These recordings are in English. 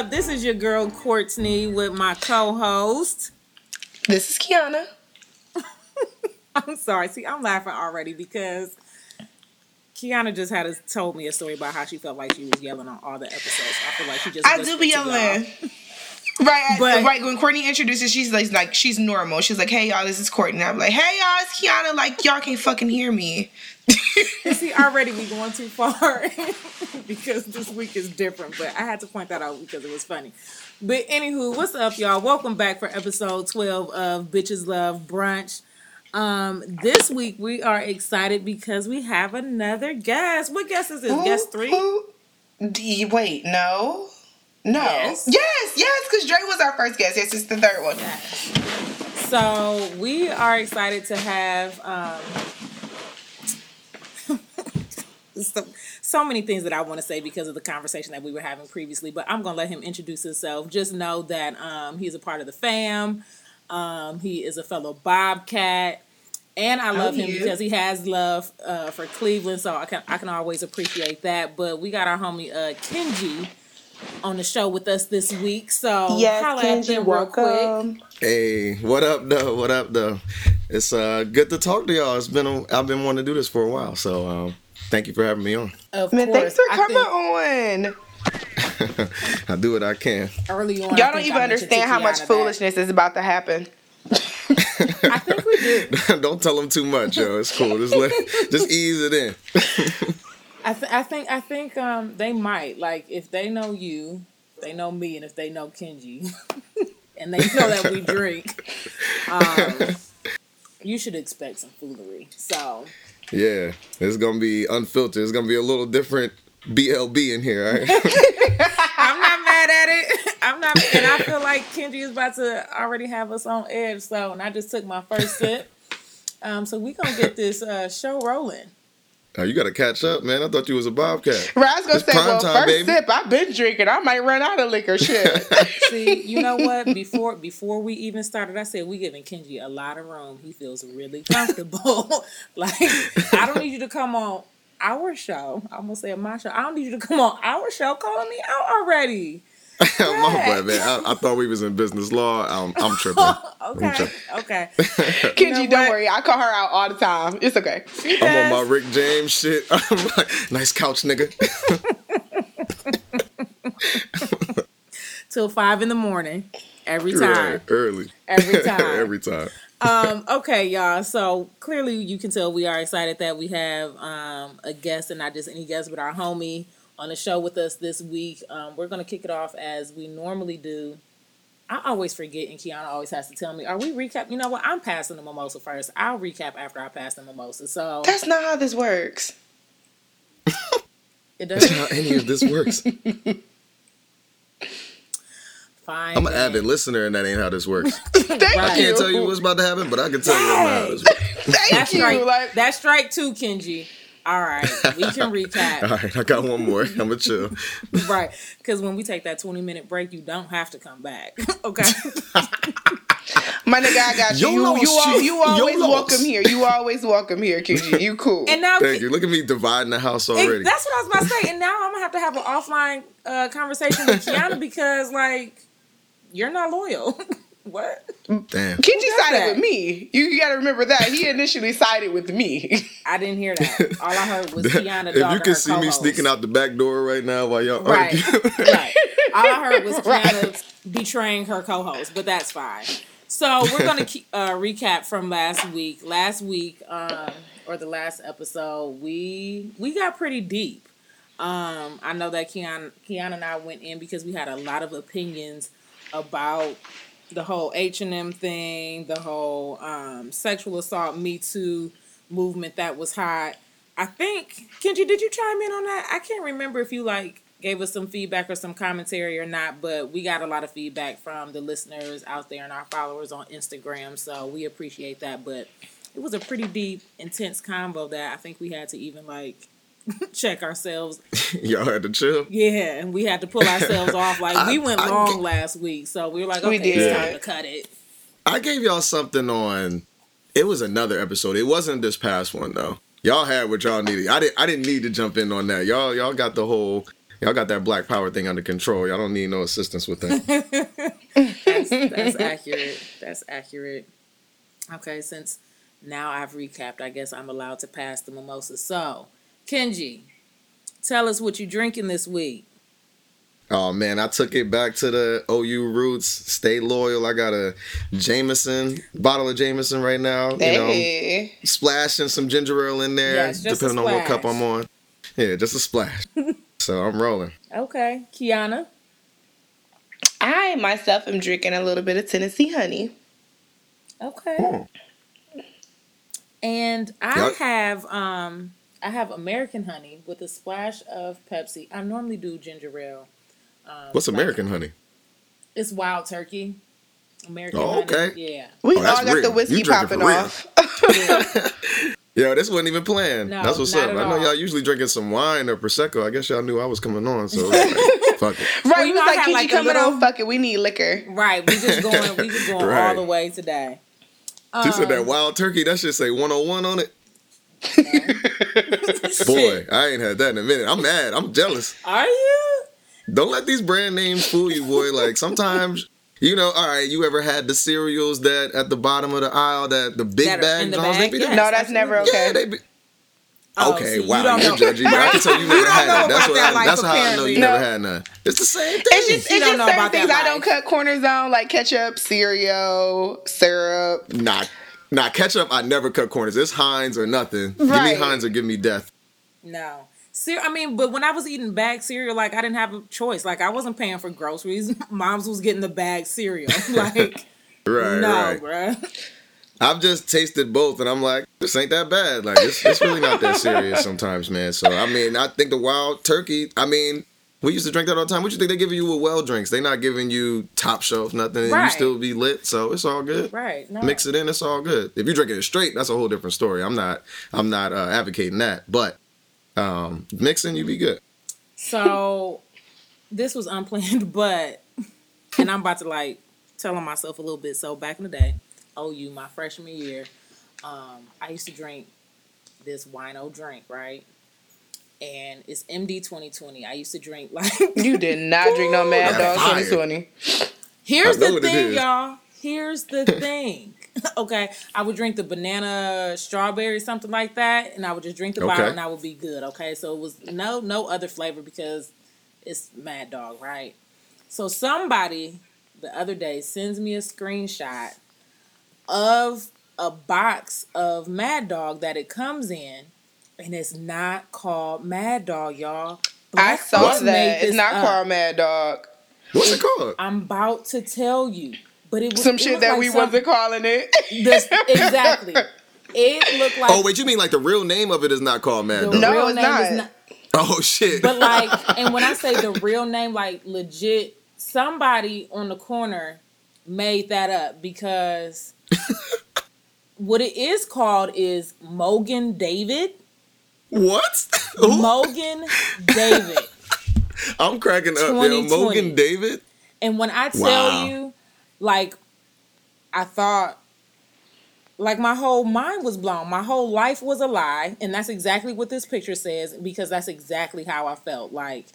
up? This is your girl Courtney with my co-host. This is Kiana. I'm sorry. See, I'm laughing already because Kiana just had a, told me a story about how she felt like she was yelling on all the episodes. I feel like she just. I do be yelling. Right, but, right. When Courtney introduces, she's like, like she's normal. She's like, "Hey y'all, this is Courtney." I'm like, "Hey y'all, it's Kiana." Like y'all can't fucking hear me. See, already we going too far because this week is different. But I had to point that out because it was funny. But anywho, what's up, y'all? Welcome back for episode twelve of Bitches Love Brunch. Um, this week we are excited because we have another guest. What guest is this? Who, guest three? You, wait, no. No. Yes, yes, yes because Dre was our first guest. Yes, it's the third one. Yes. So we are excited to have um, so, so many things that I want to say because of the conversation that we were having previously, but I'm going to let him introduce himself. Just know that um, he's a part of the fam. Um, he is a fellow Bobcat. And I love him because he has love uh, for Cleveland, so I can I can always appreciate that. But we got our homie uh, Kenji on the show with us this week. So yes, Kenji, welcome. Hey, what up, though? What up, though? It's uh good to talk to y'all. It's been a, I've been wanting to do this for a while, so um, thank you for having me on. Of Man, course. thanks for coming think, on. I do what I can. Early on, y'all don't even understand how much foolishness that. is about to happen. I think we do. don't tell them too much, yo. It's cool. Just let, just ease it in. I, th- I think I think um, they might like if they know you, they know me, and if they know Kenji, and they know that we drink, um, you should expect some foolery. So yeah, it's gonna be unfiltered. It's gonna be a little different BLB in here. Right? I'm not mad at it. I'm not, and I feel like Kenji is about to already have us on edge. So, and I just took my first sip. Um, so we gonna get this uh, show rolling. Oh, you got to catch up, man. I thought you was a bobcat. Right, I was gonna it's say, well, time, first baby. sip, I've been drinking. I might run out of liquor. Shit. See, you know what? Before before we even started, I said we giving Kenji a lot of room. He feels really comfortable. like I don't need you to come on our show. I'm gonna say my show. I don't need you to come on our show calling me out already. My bad, man. I, I, thought we was in business law. I'm, I'm tripping. okay, I'm tripping. okay. Kenji, you know don't worry. I call her out all the time. It's okay. I'm on my Rick James shit. I'm like, nice couch, nigga. Till five in the morning, every time. Right, early. Every time. every time. um, okay, y'all. So clearly, you can tell we are excited that we have um, a guest, and not just any guest, but our homie on the show with us this week. Um, we're going to kick it off as we normally do. I always forget, and Kiana always has to tell me, "Are we recap?" You know what? I'm passing the mimosa first. I'll recap after I pass the mimosa. So that's not how this works. it doesn't. That's how any of this works. Fine. I'm an avid listener, and that ain't how this works. Thank I can't tell you what's about to happen, but I can tell you how this works. Thank that's you. Strike, like, that's strike two, Kenji. All right, we can recap. All right, I got one more. I'm gonna chill. right, because when we take that 20 minute break, you don't have to come back. okay. My nigga, I got you. You, you, you, you always welcome here. You always welcome here, QG. You cool. And now, thank you. Look at me dividing the house already. that's what I was about to say. And now I'm gonna have to have an offline uh, conversation with Kiana because, like, you're not loyal. What? Damn. Kenji sided that? with me. You, you got to remember that he initially sided with me. I didn't hear that. All I heard was Kiana. If you can see co-host. me sneaking out the back door right now while y'all right, right. All I heard was Kiana right. betraying her co-host, but that's fine. So we're gonna keep, uh, recap from last week. Last week, um, or the last episode, we we got pretty deep. Um, I know that Kiana, Kiana and I went in because we had a lot of opinions about the whole H and M thing, the whole um, sexual assault Me Too movement that was hot. I think Kenji, did you chime in on that? I can't remember if you like gave us some feedback or some commentary or not, but we got a lot of feedback from the listeners out there and our followers on Instagram, so we appreciate that. But it was a pretty deep, intense combo that I think we had to even like check ourselves. Y'all had to chill. Yeah, and we had to pull ourselves off. Like I, we went I, long I, last week, so we were like, okay, we did. it's time to cut it. I gave y'all something on. It was another episode. It wasn't this past one though. Y'all had what y'all needed. I didn't. I didn't need to jump in on that. Y'all. Y'all got the whole y'all got that black power thing under control. Y'all don't need no assistance with that. that's, that's accurate. That's accurate. Okay, since now I've recapped, I guess I'm allowed to pass the mimosa. So, Kenji, tell us what you're drinking this week. Oh man, I took it back to the OU roots. Stay loyal. I got a Jameson bottle of Jameson right now. Hey. You know, splashing some ginger ale in there, yes, depending on what cup I'm on. Yeah, just a splash. so I'm rolling. Okay, Kiana. I myself am drinking a little bit of Tennessee honey. Okay. Hmm. And I yep. have um I have American honey with a splash of Pepsi. I normally do ginger ale. Um, What's American like, honey? It's wild turkey. American oh, okay. Honey. Yeah. We oh, all got real. the whiskey popping off. Yo, this wasn't even planned. No, that's what's up. I know y'all usually drinking some wine or prosecco. I guess y'all knew I was coming on, so like, fuck it. Right, well, we was like, "Can like you coming little... on? Fuck it, we need liquor." Right, we just going, we just going right. all the way today. Um, said that um, wild turkey. That should say 101 on it. Boy, I ain't had that in a minute. I'm mad. I'm jealous. Are you? Don't let these brand names fool you, boy. Like sometimes you know, all right, you ever had the cereals that at the bottom of the aisle that the big that bag Jones? They be yes, no, that's never okay. Yeah, they be, Oh, okay, so wow, you, you judging. I can tell you never had that. That's what. That I, that's how I know you no. never had none. It's the same thing. It's just, it's just certain things I don't cut corners on, like ketchup, cereal, syrup. Not, not ketchup. I never cut corners. It's Heinz or nothing. Right. Give me Heinz or give me death. No. Cere- I mean, but when I was eating bag cereal, like I didn't have a choice. Like I wasn't paying for groceries. Mom's was getting the bag cereal. Like, right, no, right. bruh. I've just tasted both, and I'm like, this ain't that bad. Like, it's, it's really not that serious sometimes, man. So, I mean, I think the wild turkey. I mean, we used to drink that all the time. What you think they giving you with well drinks? They not giving you top shelf nothing. Right. You still be lit, so it's all good. Right. No. Mix it in, it's all good. If you're drinking it straight, that's a whole different story. I'm not. I'm not uh, advocating that, but um, mixing, you be good. So this was unplanned, but and I'm about to like tell on myself a little bit. So back in the day, OU, my freshman year, um, I used to drink this wino drink, right? And it's MD 2020. I used to drink like you did not drink no Mad Dog 2020. Here's the thing, y'all. Here's the thing. okay, I would drink the banana strawberry something like that, and I would just drink the okay. bottle, and I would be good. Okay, so it was no no other flavor because it's Mad Dog, right? So somebody the other day sends me a screenshot of a box of Mad Dog that it comes in, and it's not called Mad Dog, y'all. Black I saw that. It's not up. called Mad Dog. What's it called? I'm about to tell you. But it was some it shit that like we some, wasn't calling it. This, exactly. It looked like. Oh wait, you mean like the real name of it is not called Mad Dog? No, it's not. not. Oh shit. But like, and when I say the real name, like legit, somebody on the corner made that up because what it is called is Mogen David. What? Mogen David. I'm cracking up. Yo, Mogen David. And when I tell wow. you like I thought like my whole mind was blown. My whole life was a lie, and that's exactly what this picture says because that's exactly how I felt. Like,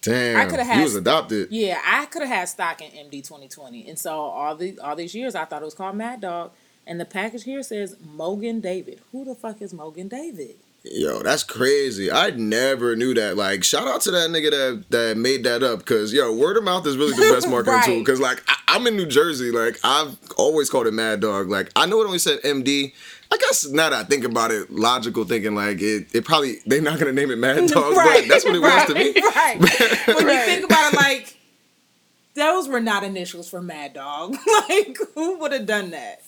damn, I could have had. You was adopted. Yeah, I could have had stock in MD 2020, and so all the all these years I thought it was called Mad Dog, and the package here says Mogen David. Who the fuck is Mogen David? Yo, that's crazy. I never knew that. Like, shout out to that nigga that that made that up. Cause yo, word of mouth is really the best marketing right. tool. Cause like I, am in New Jersey. Like I've always called it Mad Dog. Like I know it only said MD. I guess now that I think about it, logical thinking like it, it probably they're not gonna name it Mad Dog, right. but that's what it right. was to me. Right. when you think about it, like those were not initials for Mad Dog. like who would have done that?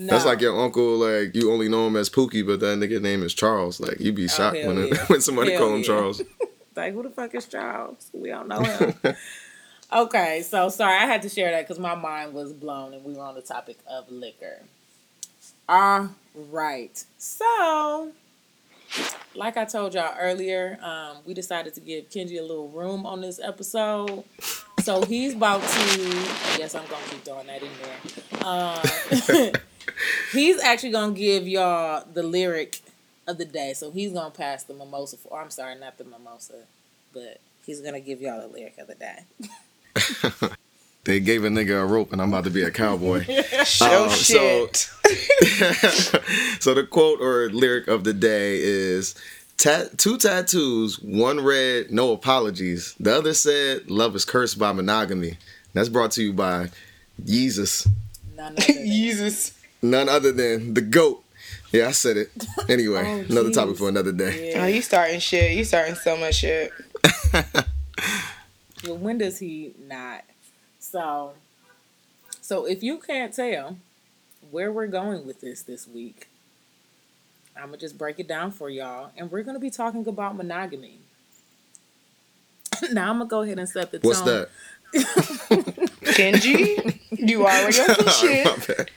No. That's like your uncle, like you only know him as Pookie, but that nigga name is Charles. Like you'd be oh, shocked oh, when yeah. it, when somebody hell call him yeah. Charles. like who the fuck is Charles? We don't know him. okay, so sorry I had to share that because my mind was blown and we were on the topic of liquor. All right, so like I told y'all earlier, um, we decided to give Kenji a little room on this episode. So he's about to. I guess I'm gonna keep throwing that in there. Um, he's actually gonna give y'all the lyric of the day. So he's gonna pass the mimosa. For, I'm sorry, not the mimosa, but He's gonna give y'all the lyric of the day. they gave a nigga a rope, and I'm about to be a cowboy. oh um, shit! So, so the quote or lyric of the day is. Tat- two tattoos, one read, no apologies. The other said, love is cursed by monogamy. That's brought to you by Jesus. None other than, Jesus. None other than the GOAT. Yeah, I said it. Oh, anyway, oh, another topic for another day. Yeah. Oh, you starting shit. You starting so much shit. well, when does he not? So, so if you can't tell where we're going with this this week, I'm gonna just break it down for y'all, and we're gonna be talking about monogamy. now I'm gonna go ahead and set the tone. What's that? Kenji, you already on some oh, shit.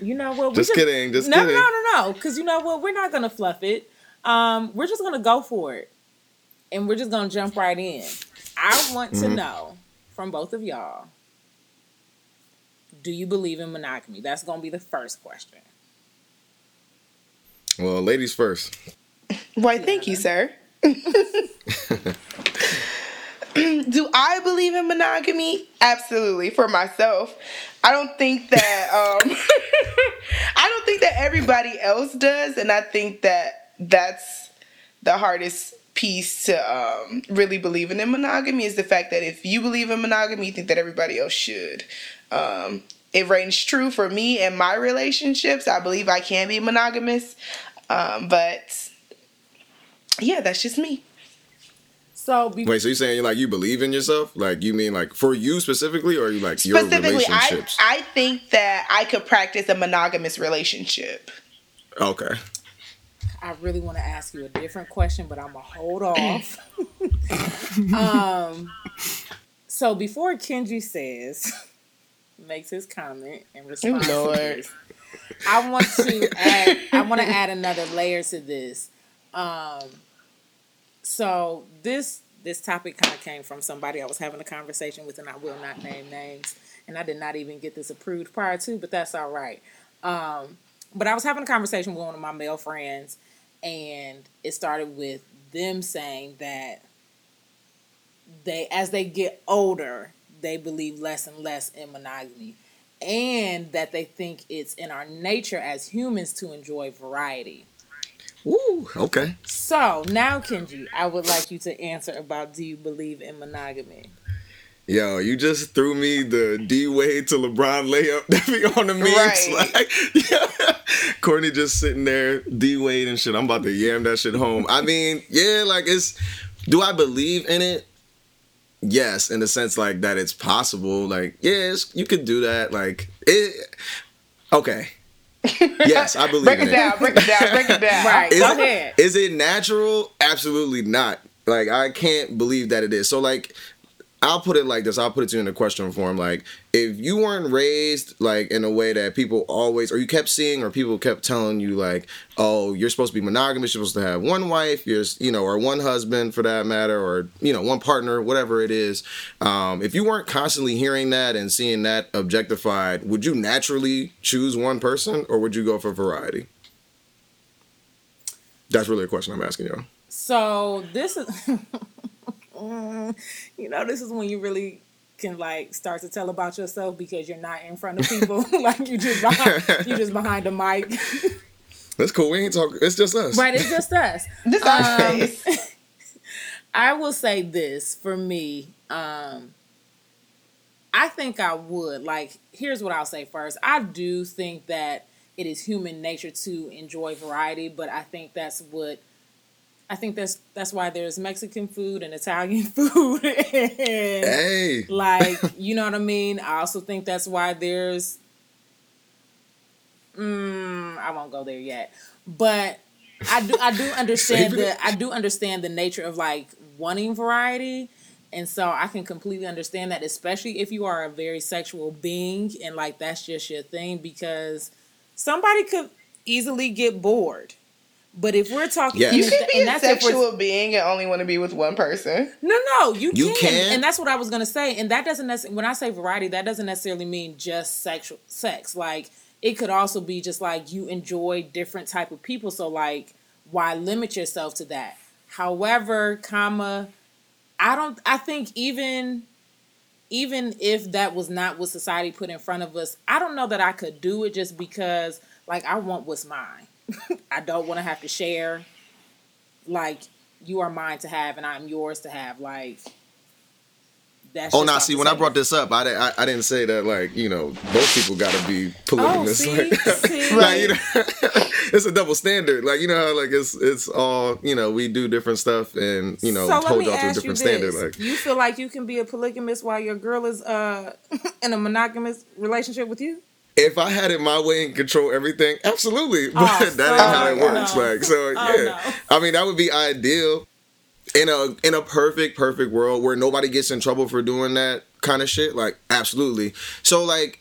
You know what? Just, just, kidding. Just no, kidding. No, no, no, no. Because you know what? We're not gonna fluff it. Um, we're just gonna go for it, and we're just gonna jump right in. I want mm-hmm. to know from both of y'all do you believe in monogamy? That's going to be the first question. Well, ladies first. Why, thank you, sir. do I believe in monogamy? Absolutely, for myself. I don't think that um I don't think that everybody else does and I think that that's the hardest piece to um, really believing in monogamy is the fact that if you believe in monogamy, you think that everybody else should. Um, it rings true for me and my relationships. I believe I can be monogamous, um, but yeah, that's just me. So be- wait, so you're saying like you believe in yourself? Like you mean like for you specifically, or you like your relationships? I I think that I could practice a monogamous relationship. Okay. I really want to ask you a different question, but I'm gonna hold off. um, so before Kenji says makes his comment and responds to this, I want to add. I want to add another layer to this. Um, so this this topic kind of came from somebody I was having a conversation with, and I will not name names, and I did not even get this approved prior to, but that's all right. Um, but I was having a conversation with one of my male friends, and it started with them saying that they as they get older they believe less and less in monogamy and that they think it's in our nature as humans to enjoy variety Ooh, okay. So now, Kenji, I would like you to answer about do you believe in monogamy? Yo, you just threw me the D Wade to LeBron layup that be on the memes. Right. Like, yeah. Courtney just sitting there, D Wade and shit. I'm about to yam that shit home. I mean, yeah, like it's. Do I believe in it? Yes, in the sense like that it's possible. Like, yes, you could do that. Like, it. Okay. Yes, I believe. break it, it down. Break it down. Break it down. right. Is Go ahead. Is it natural? Absolutely not. Like I can't believe that it is. So like I'll put it like this. I'll put it to you in a question form. Like, if you weren't raised like in a way that people always, or you kept seeing, or people kept telling you like, oh, you're supposed to be monogamous. You're supposed to have one wife. You're, you know, or one husband for that matter, or you know, one partner, whatever it is. Um, if you weren't constantly hearing that and seeing that objectified, would you naturally choose one person, or would you go for variety? That's really a question I'm asking y'all. So this is. mm, you know, this is when you really can like start to tell about yourself because you're not in front of people. like you just behind, you just behind the mic. That's cool. We ain't talking. It's just us. Right. It's just us. this um. I will say this for me. Um, I think I would like. Here's what I'll say first. I do think that it is human nature to enjoy variety, but I think that's what I think that's that's why there's Mexican food and Italian food. and hey, like you know what I mean. I also think that's why there's. Mm, I won't go there yet, but I do I do understand the I do understand the nature of like wanting variety, and so I can completely understand that, especially if you are a very sexual being and like that's just your thing, because somebody could easily get bored but if we're talking, yes. you can be a sexual being and only want to be with one person. No, no, you, you can. can. and that's what I was gonna say. And that doesn't necessarily. When I say variety, that doesn't necessarily mean just sexual sex. Like it could also be just like you enjoy different type of people. So like, why limit yourself to that? However, comma, I don't. I think even even if that was not what society put in front of us, I don't know that I could do it just because like I want what's mine. I don't want to have to share. Like you are mine to have and I'm yours to have. Like that's oh, now see, when I brought this up, I, I, I didn't say that like you know both people got to be polygamous. Oh, see, like, see. like, you know, it's a double standard. Like you know how like it's it's all you know we do different stuff and you know so hold y'all to a different standard. Like you feel like you can be a polygamist while your girl is uh in a monogamous relationship with you. If I had it my way and control everything, absolutely. But oh, that ain't how it works. No. Like so, oh, yeah. No. I mean, that would be ideal in a in a perfect perfect world where nobody gets in trouble for doing that kind of shit like absolutely so like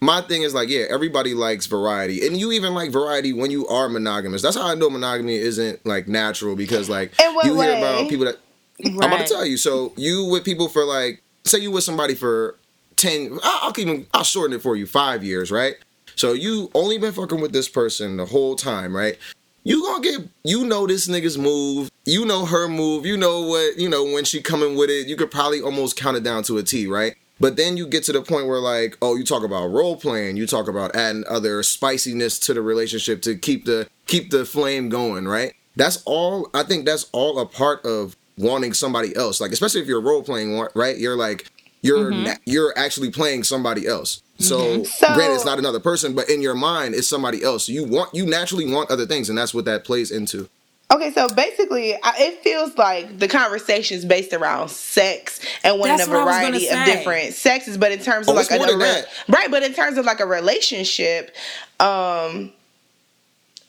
my thing is like yeah everybody likes variety and you even like variety when you are monogamous that's how i know monogamy isn't like natural because like you hear about people that right. i'm about to tell you so you with people for like say you with somebody for 10 i'll even i'll shorten it for you five years right? So you only been fucking with this person the whole time right? You gonna get you know this nigga's move you know her move you know what you know when she coming with it you could probably almost count it down to a t right? But then you get to the point where like oh you talk about role playing you talk about adding other spiciness to the relationship to keep the keep the flame going right? That's all i think that's all a part of wanting somebody else. Like especially if you're role playing right? You're like you're mm-hmm. you're actually playing somebody else so, mm-hmm. so, granted, it's not another person, but in your mind, it's somebody else. You want, you naturally want other things, and that's what that plays into. Okay, so basically, it feels like the conversation is based around sex and wanting a variety of different sexes, but in terms of oh, like a, a right, but in terms of like a relationship, um,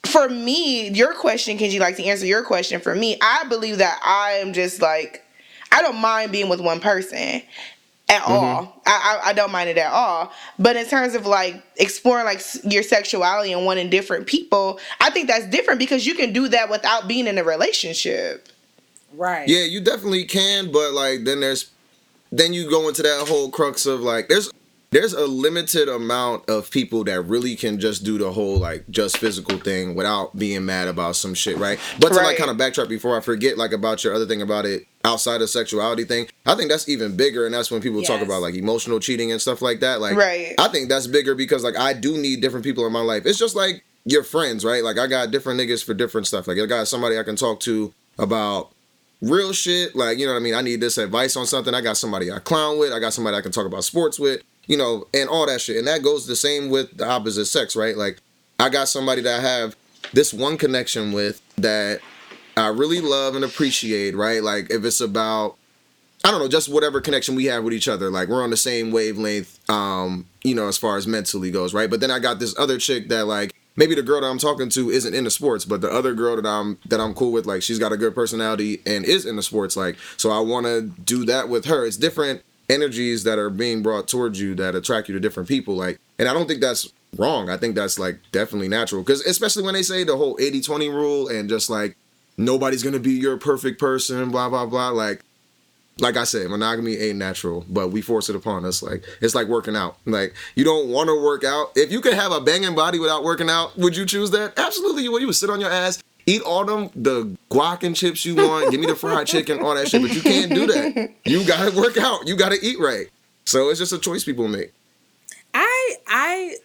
for me, your question, can you like to answer your question for me, I believe that I am just like I don't mind being with one person at mm-hmm. all. I, I, I don't mind it at all. But in terms of like exploring like your sexuality and wanting different people, I think that's different because you can do that without being in a relationship. Right. Yeah, you definitely can, but like then there's then you go into that whole crux of like there's there's a limited amount of people that really can just do the whole like just physical thing without being mad about some shit, right? But to right. like kind of backtrack before I forget like about your other thing about it outside of sexuality thing, I think that's even bigger and that's when people yes. talk about like emotional cheating and stuff like that. Like right. I think that's bigger because like I do need different people in my life. It's just like your friends, right? Like I got different niggas for different stuff. Like I got somebody I can talk to about real shit. Like, you know what I mean? I need this advice on something. I got somebody I clown with. I got somebody I can talk about sports with you know, and all that shit. And that goes the same with the opposite sex, right? Like, I got somebody that I have this one connection with that I really love and appreciate, right? Like, if it's about, I don't know, just whatever connection we have with each other, like we're on the same wavelength, um, you know, as far as mentally goes, right? But then I got this other chick that, like, maybe the girl that I'm talking to isn't into sports, but the other girl that I'm that I'm cool with, like she's got a good personality and is into sports, like so I want to do that with her. It's different energies that are being brought towards you that attract you to different people like and i don't think that's wrong i think that's like definitely natural because especially when they say the whole 80-20 rule and just like nobody's gonna be your perfect person blah blah blah like like i said monogamy ain't natural but we force it upon us like it's like working out like you don't want to work out if you could have a banging body without working out would you choose that absolutely you would you would sit on your ass eat all them the guac and chips you want. Give me the fried chicken, all that shit. But you can't do that. You gotta work out. You gotta eat right. So it's just a choice people make. I I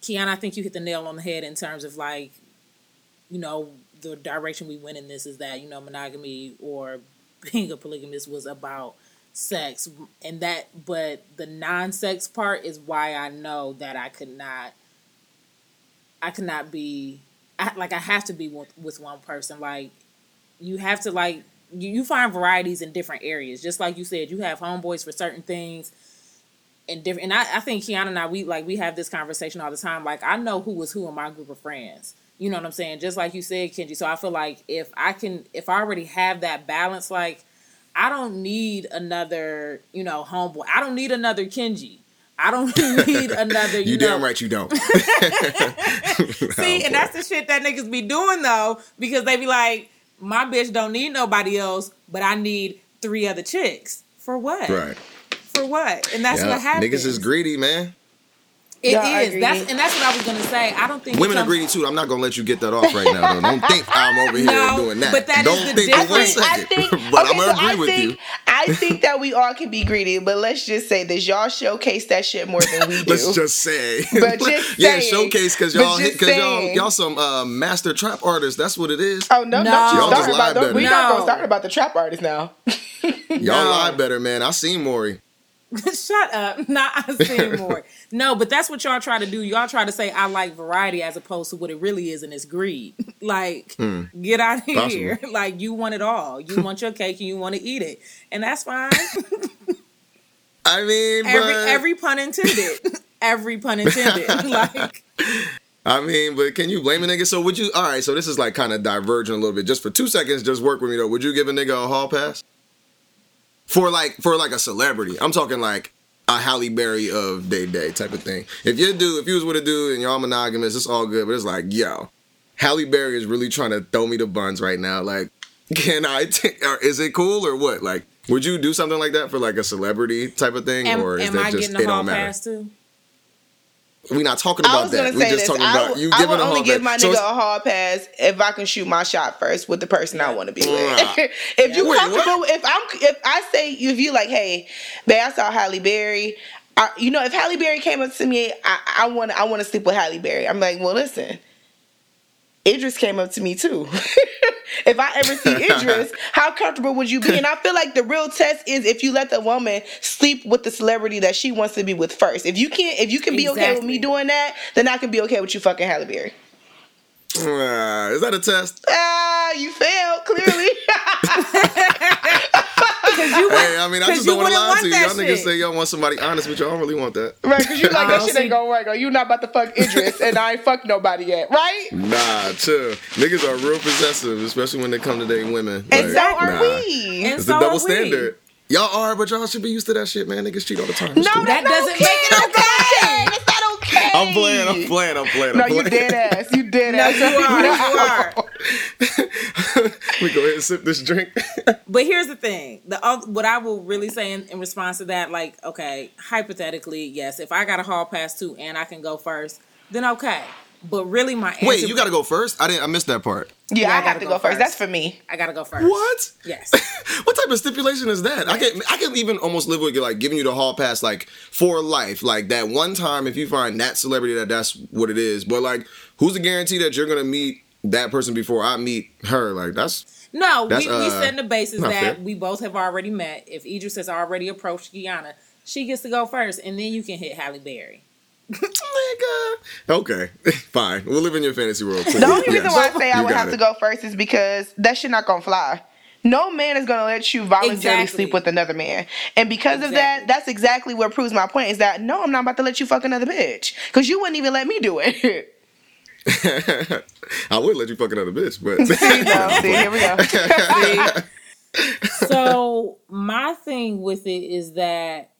Kiana, I think you hit the nail on the head in terms of like, you know, the direction we went in this is that, you know, monogamy or being a polygamist was about sex and that but the non-sex part is why I know that I could not I could not be I, like I have to be with, with one person. Like you have to like you, you find varieties in different areas. Just like you said, you have homeboys for certain things and different and I, I think Kiana and I we like we have this conversation all the time. Like I know who was who in my group of friends. You know what I'm saying? Just like you said, Kenji. So I feel like if I can if I already have that balance, like I don't need another, you know, homeboy. I don't need another Kenji. I don't need another. You, you know. damn right you don't. See, and that's the shit that niggas be doing though, because they be like, my bitch don't need nobody else, but I need three other chicks. For what? Right. For what? And that's what happens. Niggas is greedy, man. It Y'all is. That's and that's what I was gonna say. I don't think Women are greedy too. I'm not gonna let you get that off right now. Though. Don't think I'm over here No, doing that. but that is Don't the think for one difference. I second. think, but okay, I'm gonna so agree I with think, you. I think that we all can be greedy, but let's just say this: y'all showcase that shit more than we do. Let's just say, But just yeah, saying. showcase because y'all, because y'all, y'all some uh, master trap artists. That's what it is. Oh no, No. don't you Y'all start just about lie don't, we better. not No. gonna start about the trap artists now. Y'all No. lie better, man. I seen Maury. Shut up. Not I see more. No, but that's what y'all try to do. Y'all try to say I like variety as opposed to what it really is, and it's greed. like, hmm. get out of here. Like you want it all. You want your cake and you want to eat it, and that's fine. I mean, but, every every pun intended. every pun intended. like I mean, but can you blame a nigga? So would you? All right, so this is like kind of diverging a little bit. Just for two seconds, just work with me though. Would you give a nigga a hall pass for like for like a celebrity? I'm talking like a Halle Berry of day day type of thing. If you do, if you was with a dude and y'all monogamous, it's all good. But it's like, yo, Halle Berry is really trying to throw me the buns right now. Like, can I? T- or is it cool or what? Like, would you do something like that for like a celebrity type of thing, am, or is am that I just getting it don't matter? too? We're not talking about that. We're just this. talking I, about you I giving a only give pass. my nigga it's- a hard pass if I can shoot my shot first with the person I want to be with. If you Wait, comfortable, what? if I'm, if I say if you like, hey, babe, I saw Halle Berry. I, you know, if Halle Berry came up to me, I, I want, I want to sleep with Halle Berry. I'm like, well, listen. Idris came up to me too. if I ever see Idris, how comfortable would you be? And I feel like the real test is if you let the woman sleep with the celebrity that she wants to be with first. If you can't, if you can be okay with me doing that, then I can be okay with you fucking Halle Berry. Ah, is that a test? Ah, you failed clearly. Because you would, Hey, I mean, I just don't want to lie to you. Y'all niggas shit. say y'all want somebody honest, but y'all don't really want that. right? Because you like that Oh, shit ain't gonna work. Or you not about to fuck Idris, and I ain't fucked nobody yet, right? Nah, chill. Niggas are real possessive, especially when they come to date women. And Like, so are nah. we. And It's so the double are we. standard. Y'all are, but y'all should be used to that shit, man. Niggas cheat all the time. No, cool. That that's doesn't okay. make it That's not okay. okay. That's not okay. I'm playing, I'm playing, I'm playing. No, I'm you playing. dead ass. You dead No, ass. you are. You are. we go ahead and sip this drink. But here's the thing: the oth- what I will really say in, in response to that, like, okay, hypothetically, yes, if I got a hall pass too and I can go first, then okay. But really, my answer, Wait, you gotta go first? I didn't I missed that part. Yeah, Yeah, I I have gotta go go first. first. That's for me. I gotta go first. What? Yes. what type of stipulation is that? I can I can even almost live with like giving you the hall pass like for life, like that one time if you find that celebrity that that's what it is. But like, who's the guarantee that you're gonna meet that person before I meet her? Like that's No, That's, we, we uh, set the basis that fair. we both have already met. If Idris has already approached Kiana, she gets to go first, and then you can hit Halle Berry. Nigga. Okay, fine. We'll live in your fantasy world. Cool. The only reason Yes. why I say I You would have it. to go first is because that shit not gonna fly. No man is gonna let you voluntarily Exactly. sleep with another man, and because of that, that's exactly what proves my point. Is that no, I'm not about to let you fuck another bitch because you wouldn't even let me do it. I would let you fuck another bitch, but see, no, see, here we go. so my thing with it is that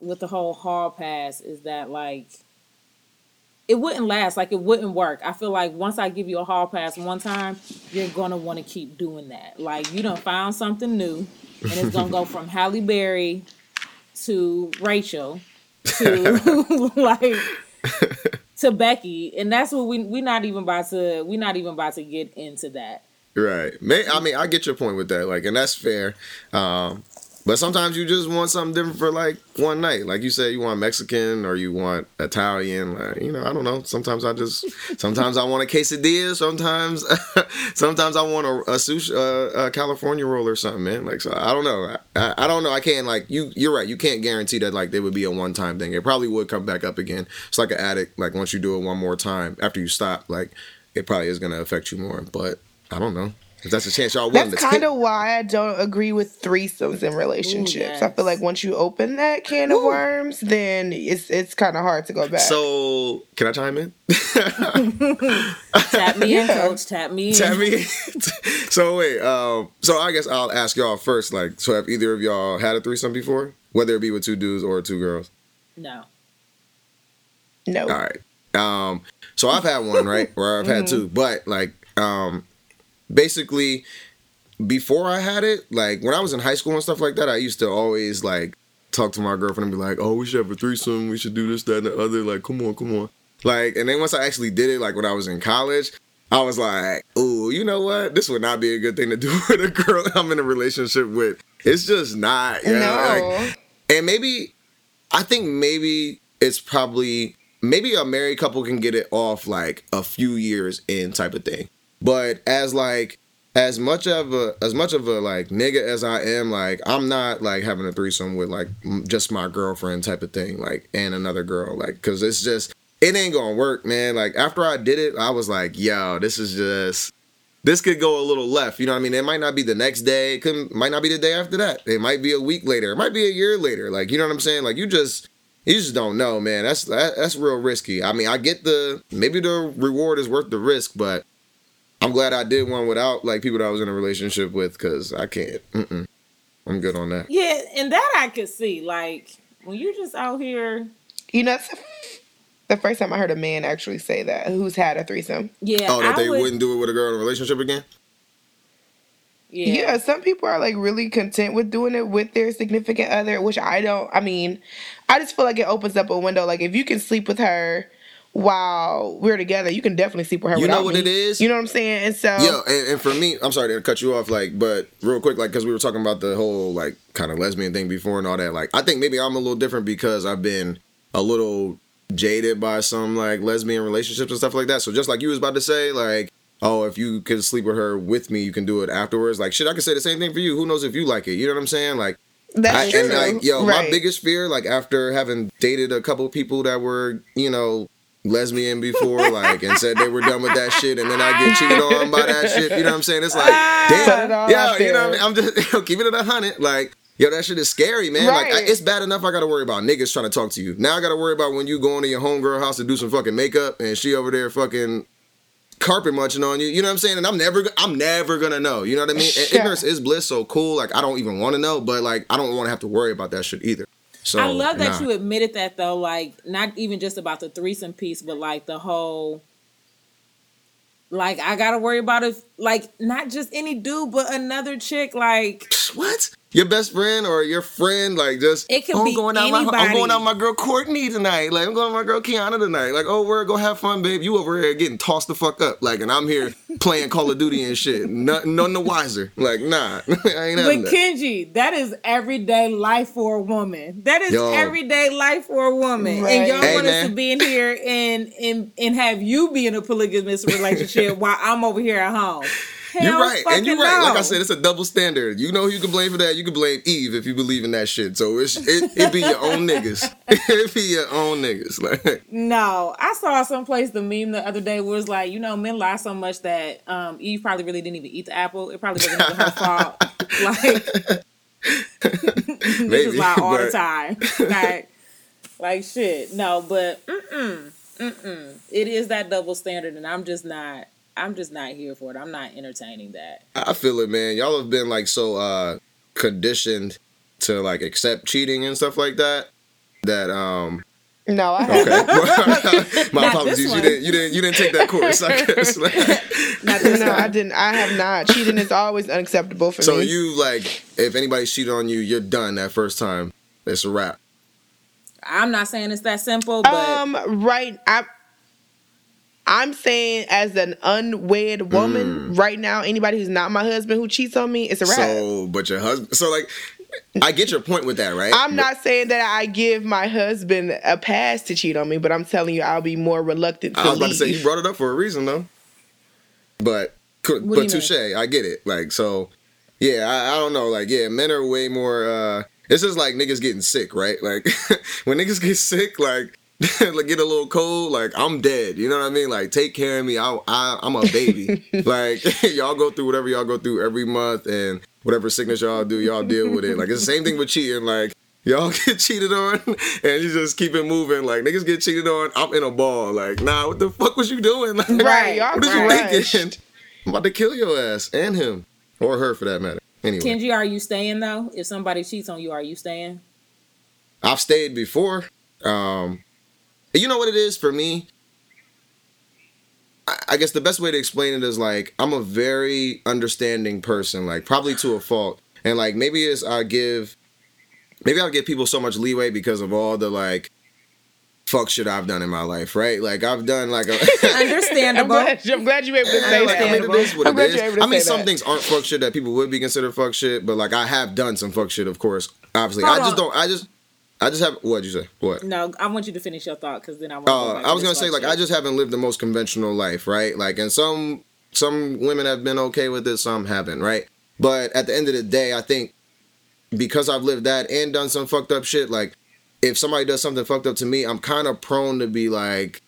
with the whole hall pass is that like it wouldn't last like it wouldn't work. I feel like once i give you a hall pass one time you're gonna want to keep doing that. Like you don't find something new and it's gonna go from halle berry to rachel to like to becky. And that's what we we're not even about to we're not even about to get into that. Right. May I mean I get your point with that, like, and that's fair. Um, but sometimes you just want something different for like one night. Like you said, you want Mexican or you want Italian. Like, you know, I don't know. Sometimes I just, sometimes I want a quesadilla. Sometimes, sometimes I want a, a sushi, uh, a California roll or something, man. Like, so I don't know. I, I don't know. I can't like you. You're right. You can't guarantee that like there would be a one time thing. It probably would come back up again. It's like an addict. Like once you do it one more time after you stop, like it probably is gonna affect you more. But I don't know. If that's a chance y'all willing That's to kind take. of why I don't agree with threesomes in relationships. I yes. feel like once you open that can of worms, then it's it's kind of hard to go back. So can I chime in? tap me in coach tap me in Tap me. so wait. Um. So I guess I'll ask y'all first. Like, so have either of y'all had a threesome before, whether it be with two dudes or two girls? no no, All right. Um. So I've had one, right? Or I've had two, but like, um, basically, before I had it, like when I was in high school and stuff like that, I used to always like talk to my girlfriend and be like, "Oh, we should have a threesome. We should do this, that, and the other." Like, come on, come on. Like, and then once I actually did it, like when I was in college, I was like, "Ooh, you know what? This would not be a good thing to do with a girl I'm in a relationship with. It's just not." You know? No. Like, and maybe, I think maybe it's probably maybe a married couple can get it off like a few years in type of thing. But as like as much of a as much of a like nigga as I am, like I'm not like having a threesome with like just my girlfriend type of thing, like and another girl, like because it's just it ain't gonna work, man. Like after I did it, I was like, yo, this is just this could go a little left. You know what I mean? It might not be the next day. It could might not be the day after that. It might be a week later. It might be a year later. Like you know what I'm saying? Like you just you just don't know, man. That's that, that's real risky. I mean, I get the maybe the reward is worth the risk, but I'm glad I did one without like people that I was in a relationship with because I can't. Mm-mm. I'm good on that. Yeah, and that I could see. Like when you're just out here. You know, it's the first time I heard a man actually say that who's had a threesome. Yeah. Oh, that I they would, wouldn't do it with a girl in a relationship again? Yeah. Yeah. some people are like really content with doing it with their significant other, which I don't. I mean, I just feel like it opens up a window. Like if you can sleep with her while we're together, you can definitely sleep with her. You know what me. it is? You know what I'm saying? And so, Yo, and, and for me, I'm sorry to cut you off, like, but real quick, like, because we were talking about the whole like kind of lesbian thing before and all that. Like, I think maybe I'm a little different because I've been a little jaded by some like lesbian relationships and stuff like that. So just like you was about to say, like, oh, if you can sleep with her with me, you can do it afterwards. Like, shit, I can say the same thing for you. Who knows if you like it? You know what I'm saying? Like. that's I, true. and like, yo, my biggest fear, like after having dated a couple people that were, you know, lesbian before, like, and said they were done with that shit, and then I get cheated on by that shit. You know what I'm saying? It's like, ah. Put it damn, all yeah, out you know what I mean? I'm just yo, keeping it a hundred, like. Yo, that shit is scary, man. Like, I, it's bad enough I gotta worry about niggas trying to talk to you. Now I gotta worry about when you going to your homegirl house to do some fucking makeup and she over there fucking carpet munching on you. You know what I'm saying? And I'm never, I'm never gonna know. You know what I mean? And Yeah. ignorance is bliss, so cool. Like I don't even want to know, but like I don't want to have to worry about that shit either. So I love that nah. you admitted that though, like not even just about the threesome piece, but like the whole like I gotta worry about if like not just any dude, but another chick, like what? Your best friend or your friend, like just It could oh, I'm be going out. My, I'm going out my girl Courtney tonight. Like I'm going with my girl Kiana tonight. Like oh, we're go have fun, babe. You over here getting tossed the fuck up. Like and I'm here playing Call of Duty and shit. None, none the wiser. Like nah, I ain't But that. Kenji, that is everyday life for a woman. That is Yo. everyday life for a woman. Right. And y'all Hey, want us to be in here and and and have you be in a polygamous relationship while I'm over here at home. You're right, and you're right. Like I said, it's a double standard. You know who you can blame for that. You can blame Eve if you believe in that shit. So it's it, it be your own niggas. it be your own niggas. Like No, I saw someplace the meme the other day was like, you know, men lie so much that um, Eve probably really didn't even eat the apple. It probably wasn't her fault. Like, Maybe, lie all the time. Like, like shit. No, but mm-mm, mm-mm. It is that double standard, and I'm just not. I'm just not here for it. I'm not entertaining that. I feel it, man. Y'all have been like so uh conditioned to like accept cheating and stuff like that. That um no, I haven't. okay. My Not apologies. You didn't you didn't you didn't take that course, I guess. Not this no, one. I didn't. I have not. Cheating is always unacceptable for so me. So you like if anybody cheated on you, you're done that first time. It's a wrap. I'm not saying it's that simple, but um, right. I. I'm saying, as an unwed woman, right now, anybody who's not my husband who cheats on me, it's a wrap. So but your husband so like I get your point with that, right? I'm not saying that I give my husband a pass to cheat on me, but I'm telling you, I'll be more reluctant to I was about leave. to say you brought it up for a reason though. But co- What but touche, I get it. Like so, yeah, I, I don't know. Like yeah, men are way more. uh It's just like niggas getting sick, right? Like when niggas get sick, like. like get a little cold, like I'm dead. You know what I mean? Like take care of me. I, I I'm a baby. like y'all go through whatever y'all go through every month, and whatever sickness y'all do, y'all deal with it. Like it's the same thing with cheating. Like y'all get cheated on, and you just keep it moving. Like niggas get cheated on, I'm in a ball. Like nah, what the fuck was you doing? Like, Right, y'all what is you crushed. thinking? I'm about to kill your ass and him or her for that matter. Anyway, Kenji, are you staying though? If somebody cheats on you, are you staying? I've stayed before. Um, you know what it is for me. I, I guess the best way to explain it is like I'm a very understanding person, like probably to a fault, and like maybe it's I give maybe I'll give people so much leeway because of all the like fuck shit I've done in my life, right? Like I've done like a I'm Understandable. glad, I'm glad you were able to say like, I mean, that. it is what I'm it glad you're able to I mean, say some that. things aren't fuck shit that people would be considered fuck shit, but like I have done some fuck shit, of course. Obviously, Hold I just on. don't. I just, I just have. What'd you say? What? No, I want you to finish your thought because then I want. Uh, I was gonna say like I just haven't lived the most conventional life, right? Like, and some some women have been okay with it, some haven't, right? But at the end of the day, I think because I've lived that and done some fucked up shit, like if somebody does something fucked up to me, I'm kind of prone to be like,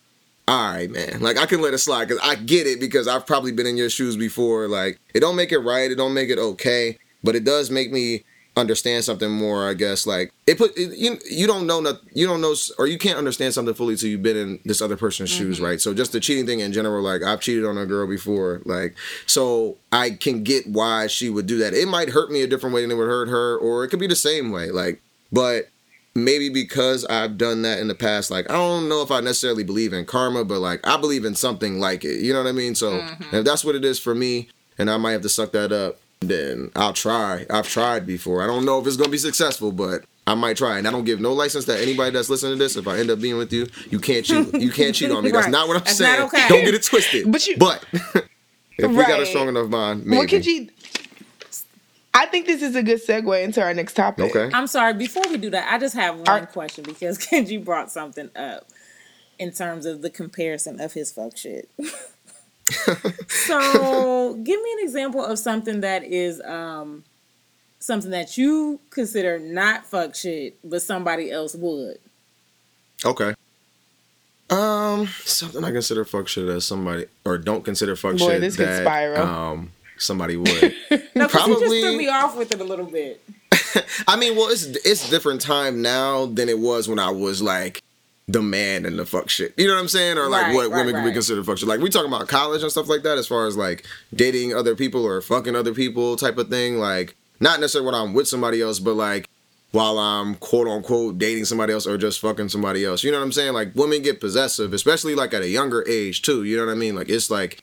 all right, man, like I can let it slide because I get it because I've probably been in your shoes before. Like, it don't make it right, it don't make it okay, but it does make me understand something more. I guess like it put it, you you don't know not, you don't know or you can't understand something fully till you've been in this other person's shoes, mm-hmm. right? So just the cheating thing in general, like I've cheated on a girl before, like so I can get why she would do that. It might hurt me a different way than it would hurt her, or it could be the same way, like but maybe because I've done that in the past, like I don't know if I necessarily believe in karma, but like I believe in something like it. You know what I mean? So mm-hmm. if that's what it is for me, and I might have to suck that up, then I'll try. I've tried before. I don't know if it's gonna be successful, but I might try. And I don't give no license that anybody that's listening to this, if I end up being with you, you can't cheat. You can't cheat on me. That's Right. not what I'm That's saying. not okay. Don't get it twisted. But you- but if we got a strong enough bond, maybe. What could you? I think this is a good segue into our next topic. Okay. I'm sorry. Before we do that, I just have one Are- question because Kenji brought something up in terms of the comparison of his fuck shit. So, give me an example of something that is um something that you consider not fuck shit, but somebody else would. Okay. Um, something I consider fuck shit as somebody or don't consider fuck Boy, shit this that spiral. um somebody would. No, because he just threw me off with it a little bit. I mean, well, it's it's different time now than it was when I was like the man and the fuck shit. You know what I'm saying? Or like Right, what right, women could be right. considered fuck shit. Like we talking about college and stuff like that, as far as like dating other people or fucking other people type of thing. Like not necessarily when I'm with somebody else, but like while I'm quote unquote dating somebody else or just fucking somebody else. You know what I'm saying? Like women get possessive, especially like at a younger age too. You know what I mean? Like it's like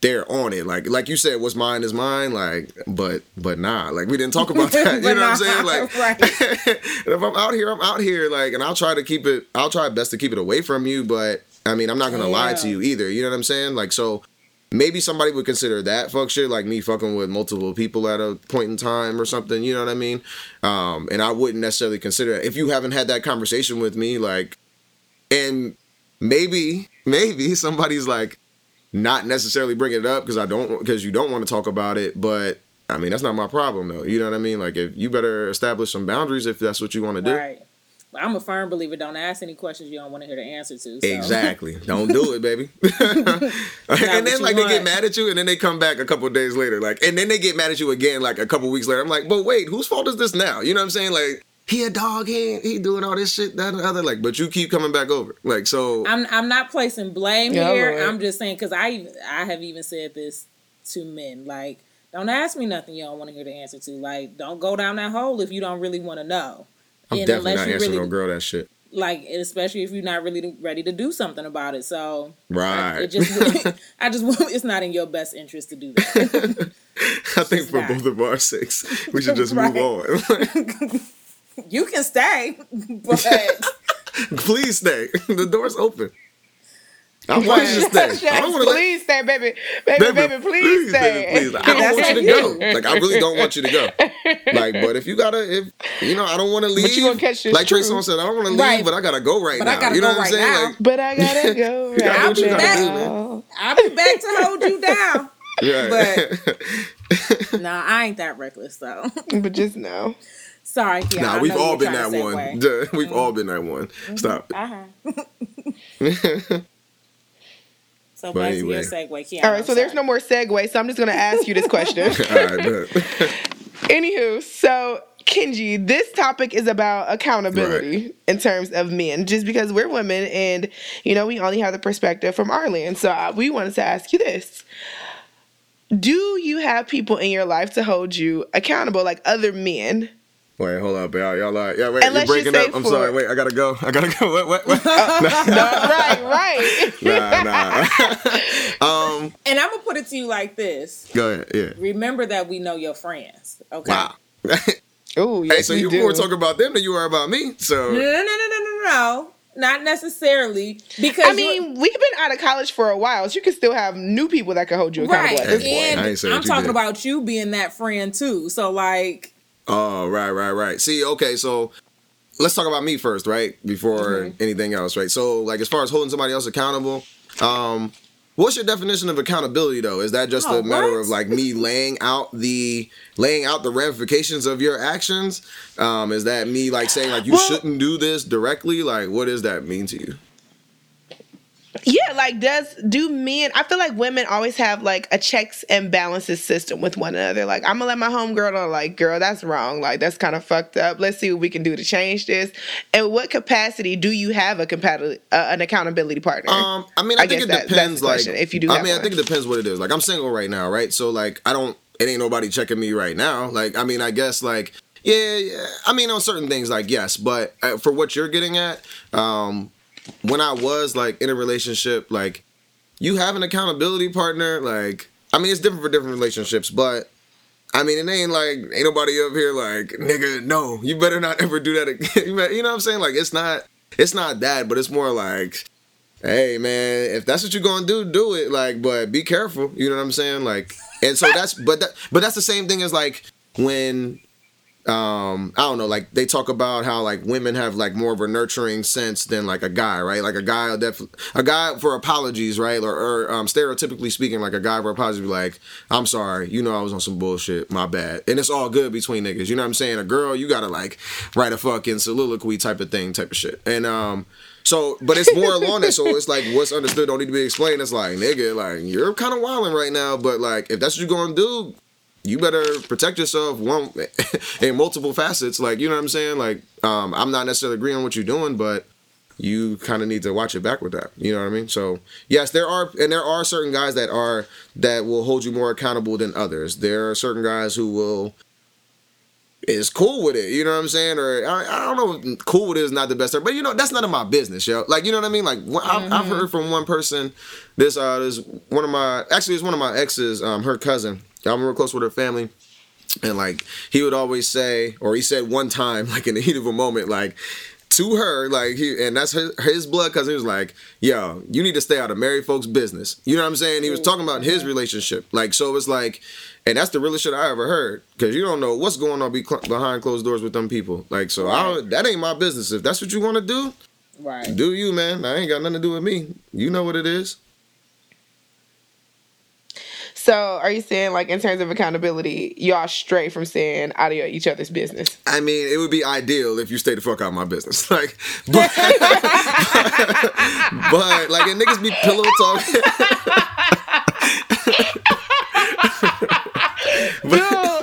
they're on it. Like like you said, what's mine is mine. Like but but nah. Like we didn't talk about that. you know what I'm saying? Like right. if I'm out here, I'm out here. Like, and I'll try to keep it. I'll try best to keep it away from you. But I mean, I'm not gonna lie to you either. You know what I'm saying? Like, so maybe somebody would consider that fuck shit, like me fucking with multiple people at a point in time or something. You know what I mean? Um, and I wouldn't necessarily consider it if you haven't had that conversation with me. Like, and maybe maybe somebody's like not necessarily bringing it up because I don't because you don't want to talk about it, but. I mean, that's not my problem though. You know what I mean? Like, if you better establish some boundaries if that's what you want to do. Right. But I'm a firm believer. Don't ask any questions you don't want to hear the answer to. So. Exactly. Don't do it, baby. and then like they get mad at you, and then they come back a couple of days later, like, and then they get mad at you again, like a couple weeks later. I'm like, but wait, whose fault is this now? You know what I'm saying? Like, he a dog, he he doing all this shit, that and other. Like, but you keep coming back over, like, so. I'm I'm not placing blame Yeah, here. Lord. I'm just saying because I I have even said this to men like don't ask me nothing you don't want to hear the answer to. Like don't go down that hole if you don't really want to know. I'm And definitely unless not you answering really- no girl that shit. Like especially if you're not really ready to do something about it. So Right. it just I just it's not in your best interest to do that. I think for not. both of our sakes, we should just Right. move on. You can stay, but Please stay. the door's open. I want you to stay. I don't want to let please stay, baby, baby, baby, please, stay. baby, please. I don't want you to go. Like I really don't want you to go. Like, but if you gotta, if you know, I don't want to leave. But you gonna catch this Like Trey truth. Songz said, I don't want to leave, Right. but I gotta go right But I now. gotta you know go what I'm right saying? Like, But I gotta go gotta right do what you gotta do. I'll be back to hold you down. yeah. Nah, I ain't that reckless though. But just know. Sorry, Kiana. nah, we've all been that one. segue. Duh, We've all been that one. Stop. Uh-huh. So But anyway. to your segue, Kiana. All right, so there's no more segue, so I'm just gonna ask you this question. All right, bet. Anywho, so Kenji, this topic is about accountability in terms of men, just because we're women and you know we only have the perspective from our land. So uh, we wanted to ask you this: Do you have people in your life to hold you accountable, like other men? Wait, hold up, y'all. Y'all are, yeah, wait, Unless you're breaking say up. I'm for- sorry. Wait, I gotta go. I gotta go. What? What? what? right, right. nah, nah. um, And I'm gonna put it to you like this: go ahead. Yeah. Remember that we know your friends. Okay. Wow. Oh, yes, hey, so we you do. more talking about them than you are about me. So no, no, no, no, no, no. Not necessarily because I mean, we've been out of college for a while, so you can still have new people that can hold you accountable right, at this point. and I'm talking did. about you being that friend too. So like, Oh, right, right, right. See, okay, so let's talk about me first, right? Before Mm-hmm. anything else, right? So, like, as far as holding somebody else accountable, um, what's your definition of accountability, though? Is that just Oh, a matter what? of like me laying out the laying out the ramifications of your actions? Um, is that me like saying like you Well- shouldn't do this directly? Like, what does that mean to you? Yeah, like does do men? I feel like women always have like a checks and balances system with one another. Like I'm gonna let my homegirl know, like, girl, that's wrong. Like that's kind of fucked up. Let's see what we can do to change this. And what capacity do you have a compatible uh, an accountability partner? Um, I mean, I, I think guess it that- depends. like, if you do I mean, I think it depends what it is. Like, I'm single right now, right? So, like, I don't. It ain't nobody checking me right now. Like, I mean, I guess like. Yeah, yeah. I mean, on certain things, like yes, but uh, for what you're getting at, um, when I was like in a relationship, like you have an accountability partner. Like, I mean, it's different for different relationships, but I mean, it ain't like ain't nobody up here like nigga. No, you better not ever do that again. you know what I'm saying? Like, it's not, it's not that, but it's more like, hey man, if that's what you're gonna do, do it. Like, but be careful. You know what I'm saying? Like, and so that's, but that, but that's the same thing as like when um i don't know like they talk about how like women have like more of a nurturing sense than like a guy right like a guy will def- a guy for apologies right or, or um stereotypically speaking like a guy for apologies like i'm sorry you know i was on some bullshit my bad and it's all good between niggas you know what i'm saying a girl you gotta like write a fucking soliloquy type of thing type of shit and um so, but it's more along that. So it's like what's understood don't need to be explained. It's like nigga, like you're kind of wilding right now, but like if that's what you're gonna do, you better protect yourself one in multiple facets. Like, you know what I'm saying? Like, um, I'm not necessarily agreeing on what you're doing, but you kind of need to watch it back with that. You know what I mean? So yes, there are and there are certain guys that are that will hold you more accountable than others. There are certain guys who will is cool with it, you know what I'm saying? Or I, I don't know, cool with it is not the best term, but you know that's none of my business, yo. Like you know what I mean? Like I've, I've heard from one person, this uh, this one of my actually it's one of my exes, um, her cousin. I'm real close with her family, and like he would always say, or he said one time, like in the heat of a moment, like to her, like he and that's his, his blood cousin. He was like, "Yo, you need to stay out of married folks' business." You know what I'm saying? He was talking about his mm-hmm. relationship, like so. It's like, and that's the realest shit I ever heard because you don't know what's going on behind closed doors with them people. Like so, I don't, that ain't my business. If that's what you want to do, right? do you, man? I ain't got nothing to do with me. You know what it is. So, are you saying like in terms of accountability, y'all stray from saying out of each other's business? I mean, it would be ideal if you stay the fuck out of my business. Like, but, but like, and niggas be pillow talking. But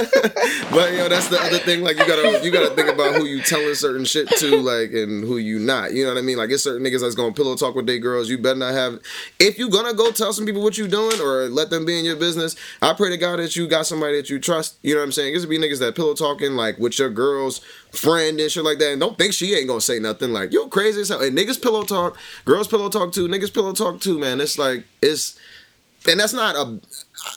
yo, that's the other thing. Like, you gotta you gotta think about who you telling certain shit to, like, and who you not. You know what I mean? Like, it's certain niggas that's gonna pillow talk with their girls. You better not have. If you gonna go tell some people what you doing or let them be in your business, I pray to God that you got somebody that you trust. You know what I'm saying? It's be niggas that pillow talking like with your girl's friend and shit like that, and don't think she ain't gonna say nothing. Like, yo, crazy as hell. And niggas pillow talk, girls pillow talk too, niggas pillow talk too. Man, it's like it's. And that's not a.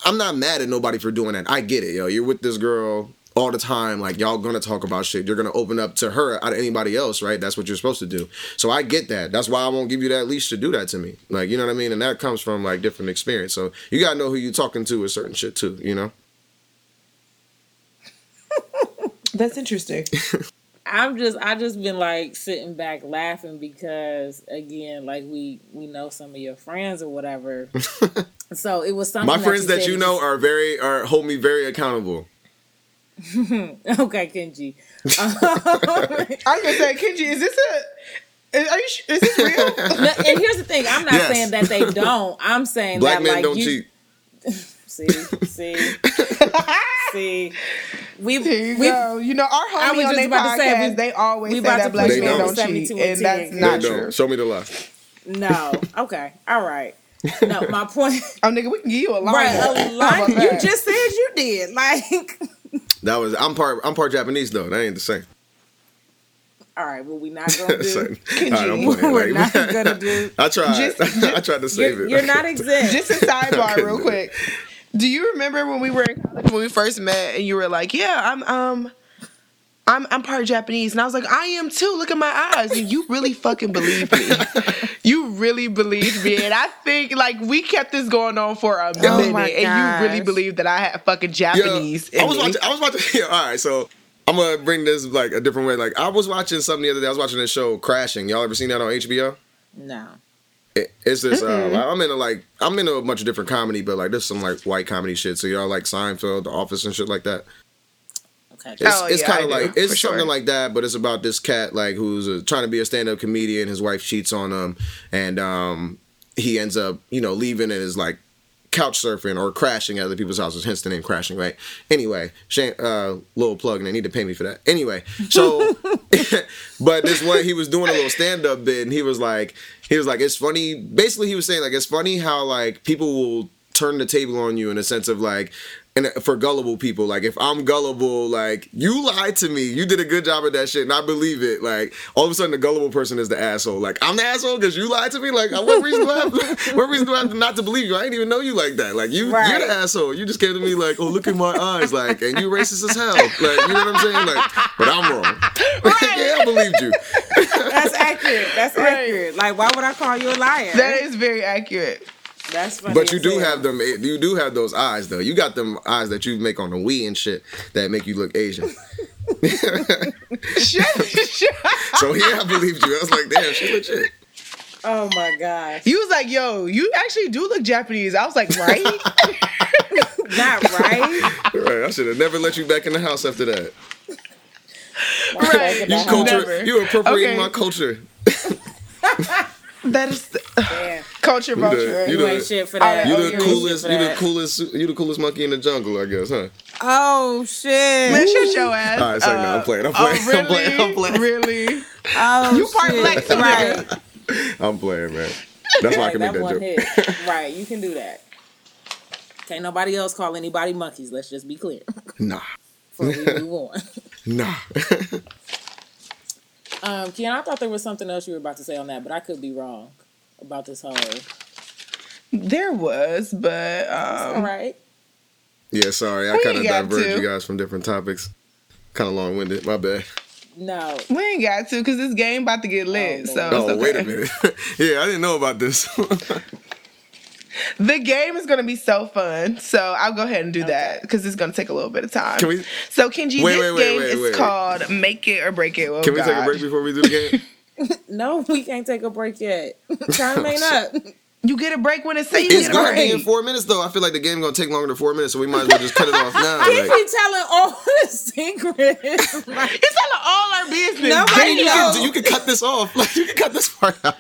I'm not mad at nobody for doing that. I get it, yo. You're with this girl all the time. Like y'all gonna talk about shit. You're gonna open up to her out of anybody else, right? That's what you're supposed to do. So I get that. That's why I won't give you that leash to do that to me. Like you know what I mean. And that comes from like different experience. So you gotta know who you talking to with certain shit too. You know. That's interesting. I'm just I just been like sitting back laughing because again, like we we know some of your friends or whatever. so it was something. My friends that said you that know are very are hold me very accountable. okay, Kenji. I was gonna say, Kenji, is this a? Is, are you? su- Is this real? No, and here's the thing: I'm not Yes. saying that they don't. I'm saying Black that men like don't you. cheat. See, see, see. We've Here you we've go. You know, our I was homie on just their about to say, podcast, we- they always we say about that to black put men you don't on cheat, 72 and that's again. not They true. don't. Show me the lie. no. Okay, all right. No, my point. Oh, nigga, we can give you a line. Right, How a about line. You that? just said you did. Like, That was I'm part I'm part Japanese though. That ain't the same. all right. Well, we not gonna do. Same. All right, I'm We're playing. not gonna do. I tried. Just- I tried to save You're, it. you're not exempt. Just a sidebar, couldn't real quick. Do you remember when we were in college when we first met and you were like, "Yeah, I'm um I'm I'm part Japanese." And I was like, "I am too. Look at my eyes." And you really fucking believed me. you really believed me. And I think like we kept this going on for a Oh minute my and you really gosh. believed that I had fucking Yo, Japanese I in was me. watching. I was watching. Yeah, all right, so I'm gonna bring this like a different way. Like I was watching something the other day. I was watching this show, Crashing. Y'all ever seen that on HBO? No. It, it's this. Uh, I'm into like I'm into a bunch of different comedy, but like there's some like white comedy shit. So y'all like Seinfeld, The Office, and shit like that. Okay. It's, Oh, it's yeah, kind I of do, like it's something sure. like that, but it's about this cat like who's uh trying to be a stand-up comedian. His wife cheats on him, and um, he ends up you know leaving and is like couch surfing or crashing at other people's houses. Hence the name crashing, right? Anyway, Shane, uh, little plug, and they need to pay me for that. Anyway, so but this one he was doing a little stand-up bit, and he was like, he was like, it's funny. Basically, he was saying like it's funny how like people will turn the table on you in a sense of like and for gullible people like if i'm gullible like you lied to me you did a good job at that shit and i believe it like all of a sudden the gullible person is the asshole like i'm the asshole because you lied to me like what reason do i have what reason do i have not to believe you i didn't even know you like that like you Right. you're the asshole you just came to me like oh look in my eyes like and you racist as hell like you know what i'm saying like but i'm wrong yeah i believed you That's accurate. That's Right. accurate. Like, why would I call you a liar? that is very accurate. That's funny. But you do have them. Eh, you do have those eyes, though. You got them eyes that you make on the Wii and shit that make you look Asian. Shut, shut. So yeah, I believed you. I was like, damn, she legit. Oh my gosh. You was like, yo, you actually do look Japanese. I was like, right? Not right. Right, I should have never let you back in the house after that. right. You Never. culture, you appropriating Okay. my culture. That is the, Damn. culture You vulture. you You the- ain't shit for that. You Oh, the you're coolest. You the coolest. You the coolest monkey in the jungle, I guess, huh? Oh shit. Man, shut your ass. All right, sorry, no, I'm playing, I'm Oh, playing, I'm playing, I'm playing. Really? Oh, You part shit. black right? I'm playing, man. That's why I Right, can make that that one joke. hit. Right, you can do that. Can't nobody else call anybody monkeys. Let's just be clear Nah, before we move on. nah. Um, Kian, I thought there was something else you were about to say on that, but I could be wrong about this whole. There was, but All um, right. yeah, sorry, I kind of got diverged to. you guys from different topics. Kind of long winded. My bad. No. we ain't got to because this game about to get lit. Oh, so Lord. it's Oh, wait a minute. yeah, I didn't know about this. The game is gonna be so fun. So I'll go ahead and do Okay. that because it's gonna take a little bit of time. Can we- So Kenji, Wait, this wait, wait, game wait, is wait. called Make It or Break It. Oh, Can we take a break before we do the game? No, we can't take a break yet. Time ain't up. You get a break when it say you It's get a gonna be in four minutes though. I feel like the game gonna take longer than four minutes, so we might as well just cut it off now. He Like, be telling all the secrets. Like, It's telling all our business. Nobody you, knows. can, you can cut this off. Like you can cut this part out.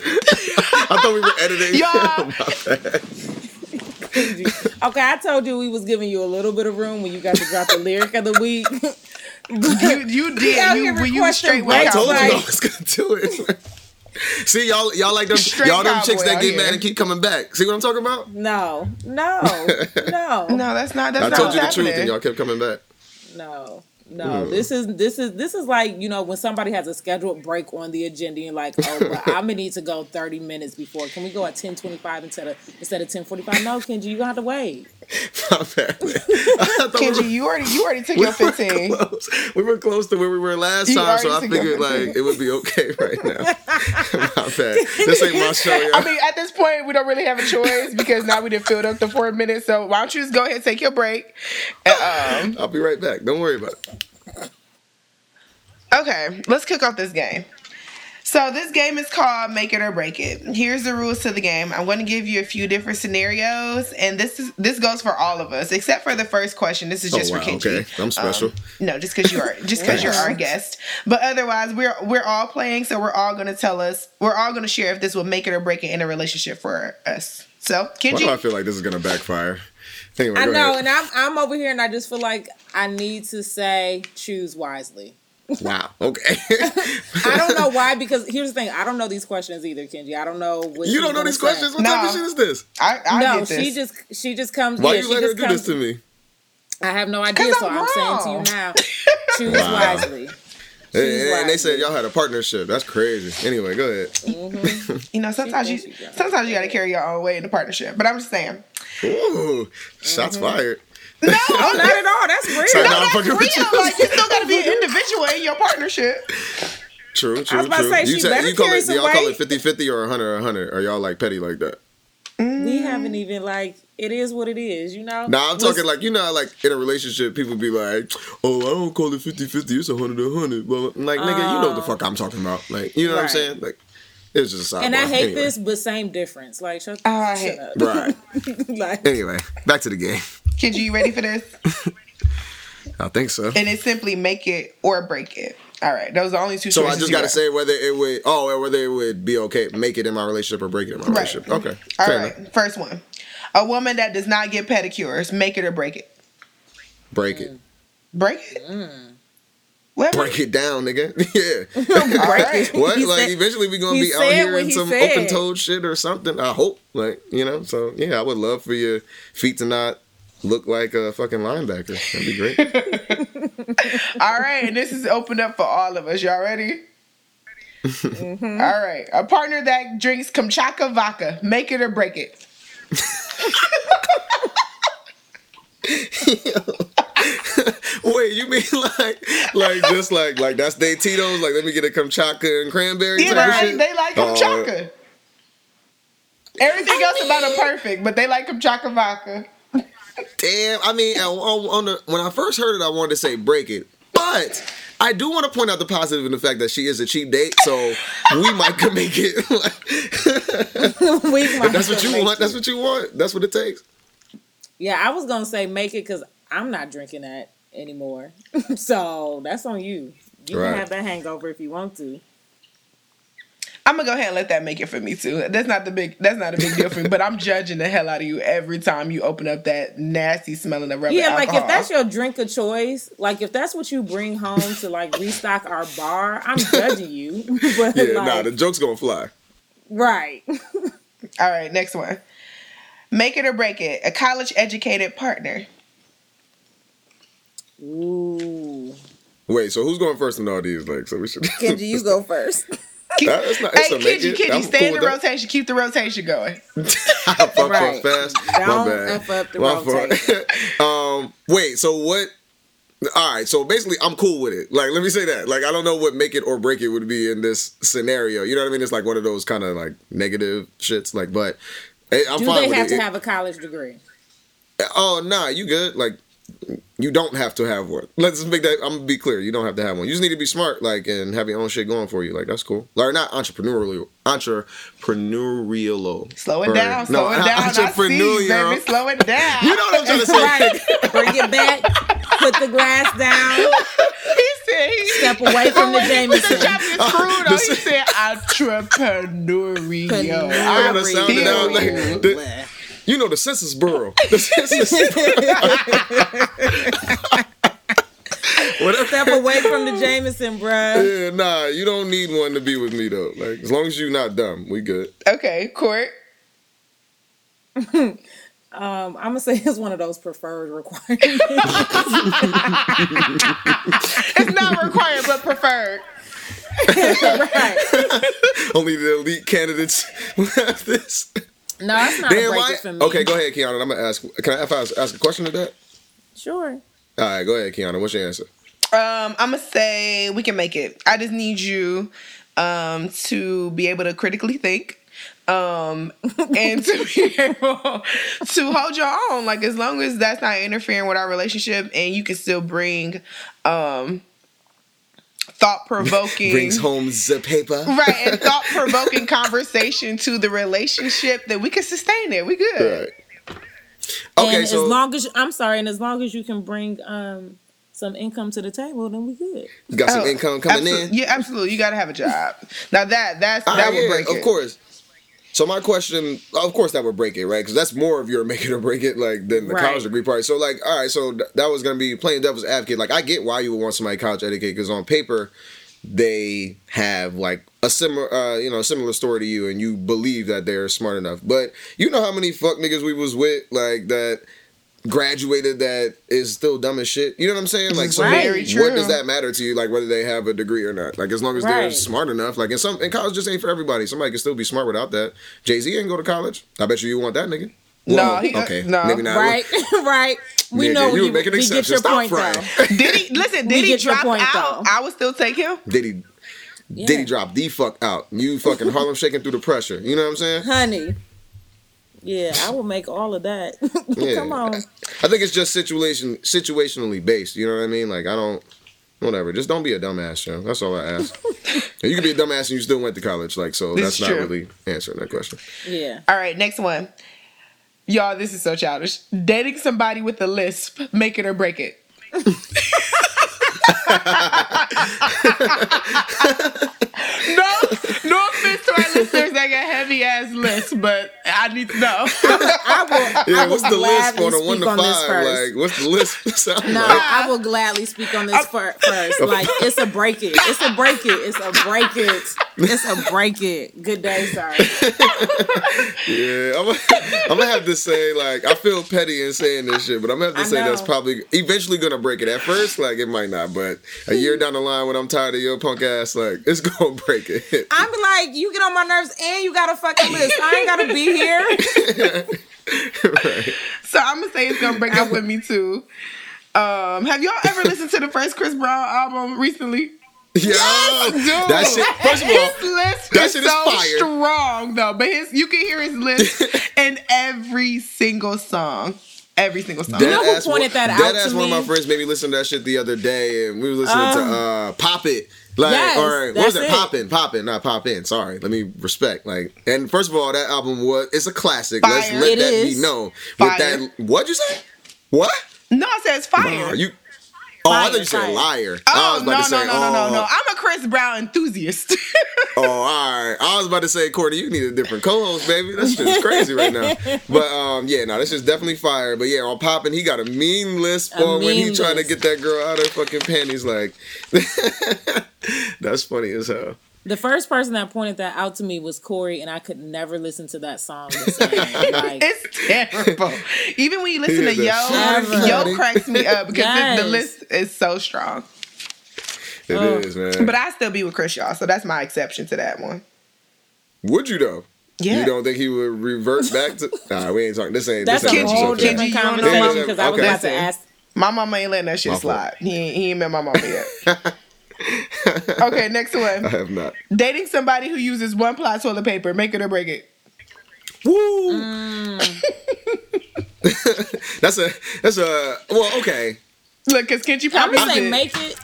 I thought we were editing. Y'all. okay, I told you we was giving you a little bit of room when you got to drop the lyric of the week. You, you did. out You, here when you requesting straight I breaks, told you I was gonna do it. See y'all, y'all like them, Straight y'all them chicks cowboy that out get here. mad and keep coming back. See what I'm talking about? no, no, no, No, that's not. That's I not told what's you the truth, and y'all kept coming back. no. No, this is this is this is like you know when somebody has a scheduled break on the agenda. You're like, oh, well, I'm gonna need to go 30 minutes before. Can we go at 10:25 instead of instead of 10:45? No, Kenji, you gonna have to wait. My I thought we were- Kenji, you already you already took we your were 15. close. We were close to where we were last You time, so I already took your figured like it would be okay right now. my bad. This ain't my show, y'all. I mean, at this point, we don't really have a choice because now we done filled up the four minutes. So why don't you just go ahead and take your break? And, um, I'll be right back. Don't worry about it. Okay, let's kick off this game. So this game is called Make It or Break It. Here's the rules to the game. I'm going to give you a few different scenarios, and this is this goes for all of us except for the first question. This is Oh, just wow, for Kenji. okay. I'm special. Um, no, just because you are just because you're our guest. But otherwise, we're we're all playing, so we're all going to tell us. We're all going to share if this will make it or break it in a relationship for us. So Kenji, Why do I feel like this is gonna backfire? Anyway, I know, ahead. and I'm I'm over here, and I just feel like I need to say choose wisely. Wow. Okay. I don't know why, because here's the thing: I don't know these questions either, Kenji. I don't know what you don't know these say. questions? What type of shit is this? I, I no, get this. she just she just comes. Why yeah, you she let her just do comes, this to me? I have no idea, so I'm I'm saying to you now: choose Wow. wisely. And, Choose and they said y'all had a partnership. That's crazy. Anyway, go ahead. you know, sometimes you got it. sometimes you got to carry your own weight in a partnership. But I'm just saying. Ooh, shots Mm-hmm. fired. No, Oh, not at all. That's real. Sorry, No, nah, that's fucking real. you. Like you still gotta be an individual in your partnership. True, true, was about to true. say, you she said- better you call it, some y'all call it 50-50 or 100 100 Are y'all like petty like that? we mm. haven't even like it is what it is, you know. Nah, I'm Let's- talking like you know, like in a relationship, people be like, "Oh, I don't call it 50-50, It's 100 100 Well, like nigga, you know what the um, fuck I'm talking about. Like, you know what I'm saying? Like, it's just a sidebar. And I hate Anyway. this, but same difference. Like shut, Oh, shut up. Right. like Anyway, back to the game. Kenji, you ready for this? I think so. And it's simply make it or break it. All right, those are the only two. So I just gotta say whether it would, oh, or whether it would be okay, make it in my relationship or break it in my Right. relationship. Okay, All fair right, enough. first one. A woman that does not get pedicures, make it or break it. Break it, Break it. What? break it down, nigga. yeah. All right. What? He like said- eventually we gonna be out here in he some said. open toed shit or something. I hope. Like you know. So yeah, I would love for your feet to not look like a fucking linebacker. That'd be great. All right, and this is open up for all of us. Y'all ready? Mm-hmm. All right. A partner that drinks Kamchatka vodka, make it or break it. Wait, you mean like like just like like that's they Tito's? Like let me get a Kamchatka and cranberry Yeah, of they, shit? they like Oh, Kamchatka. Everything else about them perfect, but they like Kamchatka vodka. Damn, I mean, on, on, the, when I first heard it, I wanted to say break it, but I do want to point out the positive in the fact that she is a cheap date, so we might could make it. we if that's what you want. it. That's what you want. That's what it takes. Yeah, I was gonna say make it because I'm not drinking that anymore. so that's on you. You Right. can have that hangover if you want to. I'm gonna go ahead and let that make it for me too. That's not the big. That's not a big deal for me. But I'm judging the hell out of you every time you open up that nasty smelling of rubber Yeah, like if that's your drink of choice, like if that's what you bring home to like restock our bar, I'm judging you. but Yeah, like, nah, the joke's gonna fly. right. All right, next one. Make it or break it. A college educated partner. Ooh. Wait, so who's going first in all these? Like, so we should. Kenji, you go first. Keep, That- that's not- it's hey, a make Kenji, it. Kenji, stay cool in the with that. rotation. Keep the rotation going. I fucked Right. up fast. My Don't bad. F up the My rotation. um, wait. So what? All right. So basically, I'm cool with it. Like, let me say that. Like, I don't know what make it or break it would be in this scenario. You know what I mean? It's like one of those kind of like negative shits. Like, but eh, I'm Do fine they have it. to It- have a college degree? Oh nah, you good? Like, you don't have to have one. Let's make that. I'm gonna be clear. You don't have to have one. You just need to be smart, like, and have your own shit going for you. Like, that's cool. Like, not entrepreneurial, entrepreneurial. Slow it Or- down. Slow no, it down. I see, entrepreneurial. baby. Slow it down. You know what I'm trying to say? Right. Bring it back. Put the glass down. he said he Step away from the With the Jameson. chop is screwed The on. He sa- said entrepreneurial. I gotta sound it out like the, you know the Census Bureau. The Census Whatever. Step away from the Jameson, bruh. Yeah, nah, you don't need one to be with me though. Like as long as you're not dumb, we good. Okay, court. Um, I'm gonna say it's one of those preferred requirements. It's not required, but preferred. right. Only the elite candidates will have this. No, it's not Damn, a break why? it for me. Okay, go ahead, Kiana. I'm gonna ask. Can I ask, ask a question to that? Sure. All right, go ahead, Kiana. What's your answer? Um, I'm gonna say we can make it. I just need you um to be able to critically think. Um and to be able to hold your own. Like as long as that's not interfering with our relationship and you can still bring um thought provoking Brings home the paper. right and thought provoking conversation to the relationship that we can sustain it. We good. Right. Okay, and so as long as I'm sorry, and as long as you can bring um some income to the table, then we good. you got some Oh, income coming absolute- in. Yeah, absolutely. You gotta have a job. Now that that's that right, would yeah, break of it. course. So my question, of course, that would break it, right? Because that's more of your make it or break it, like than the Right. college degree part. So, like, all right, so th- that was gonna be playing devil's advocate. Like, I get why you would want somebody college educated because on paper, they have like a similar, uh, you know, similar story to you, and you believe that they're smart enough. But you know how many fuck niggas we was with, like that graduated that is still dumb as shit. You know what I'm saying? Like, so Right. Very what does that matter to you? Like, whether they have a degree or not? Like, as long as they're smart enough. Like, in some, in college just ain't for everybody. Somebody can still be smart without that. Jay Z ain't go to college. I bet you you want that nigga. Well, no, he, uh, okay, no. maybe not. Right, right. We Nigga, know you you. make an we get exception. your Stop point frying. though. Did he listen? Did he drop point, out? though. I would still take him. Did he? Yeah. Did he drop the fuck out? You fucking Harlem shaking through the pressure. You know what I'm saying? honey? Yeah, I will make all of that. Yeah. Come on. I think it's just situation situationally based. You know what I mean? Like I don't. Whatever. Just don't be a dumbass, yo. That's all I ask. And you can be a dumbass and you still went to college. Like so, This that's is not true. really answering that question. Yeah. All right, next one. Y'all, this is so childish. Dating somebody with a lisp, make it or break it. no, no offense to our listeners that got heavy ass lisp, but I need to know. I will. Yeah, I will what's the list gladly on a one speak to on this five? first. Like, what's the list sound No, like? I will gladly speak on this fir- first. Like it's a break it. It's a break it. It's a break it. It's a break it. Good day, sir. Yeah, I'm, I'm gonna have to say like I feel petty in saying this shit, but I'm gonna have to I say that's probably eventually gonna break it. At first, like it might not, but a year down the line when I'm tired of your punk ass, like it's gonna break it. I'm like, you get on my nerves and you got a fucking list. I ain't gotta be here. right. So I'm gonna say it's gonna break up with me too. Um, have y'all ever listened to the first Chris Brown album recently? Yo, Dude, that shit. First of all, his list that is shit is so fire. strong though. But his you can hear his list in every single song. Every single song. you know who ass pointed that dead out ass to one of my friends made me listen to that shit the other day, and we were listening to uh Pop It. Like, Yes, or what was it? it. Poppin', Poppin', not Pop In. Sorry, let me respect. Like, and first of all, that album was it's a classic. Let's let It that is. be known. Fire. With that, what'd you say? What? No, I said it's fire. You? Oh, I thought you said fire. liar. I Oh was no about no to say, no no no oh, no! I'm a Chris Brown enthusiast. Oh, all right. I was about to say, Courtney, you need a different co-host, baby. That's just crazy right now. But um, yeah, no, this is definitely fire. But yeah, on popping, he got a mean list for when he mean trying to get that girl out of her fucking panties. Like, that's funny as hell. The first person that pointed that out to me was Corey, and I could never listen to that song the same. Like, it's terrible. Even when you listen to Yo, the. Yo cracks me up because the- the list is so strong. It oh. is, Oh. man. But I still be with Chris, y'all. So that's my exception to that one. Would you though? Yeah. You don't think he would revert back to? Nah, we ain't talking. This ain't. that's this a ain't Kenji, whole Kenji, different you don't know conversation him? because I was Okay. about to ask. My mama ain't letting that shit My slide. He ain't, he ain't met my mama yet. okay, next one. I have not. Dating somebody who uses one ply toilet paper, make it or break it. Woo! Mm. that's a. That's a. Well, okay. Look, cause Kenji I'm probably gonna say make it.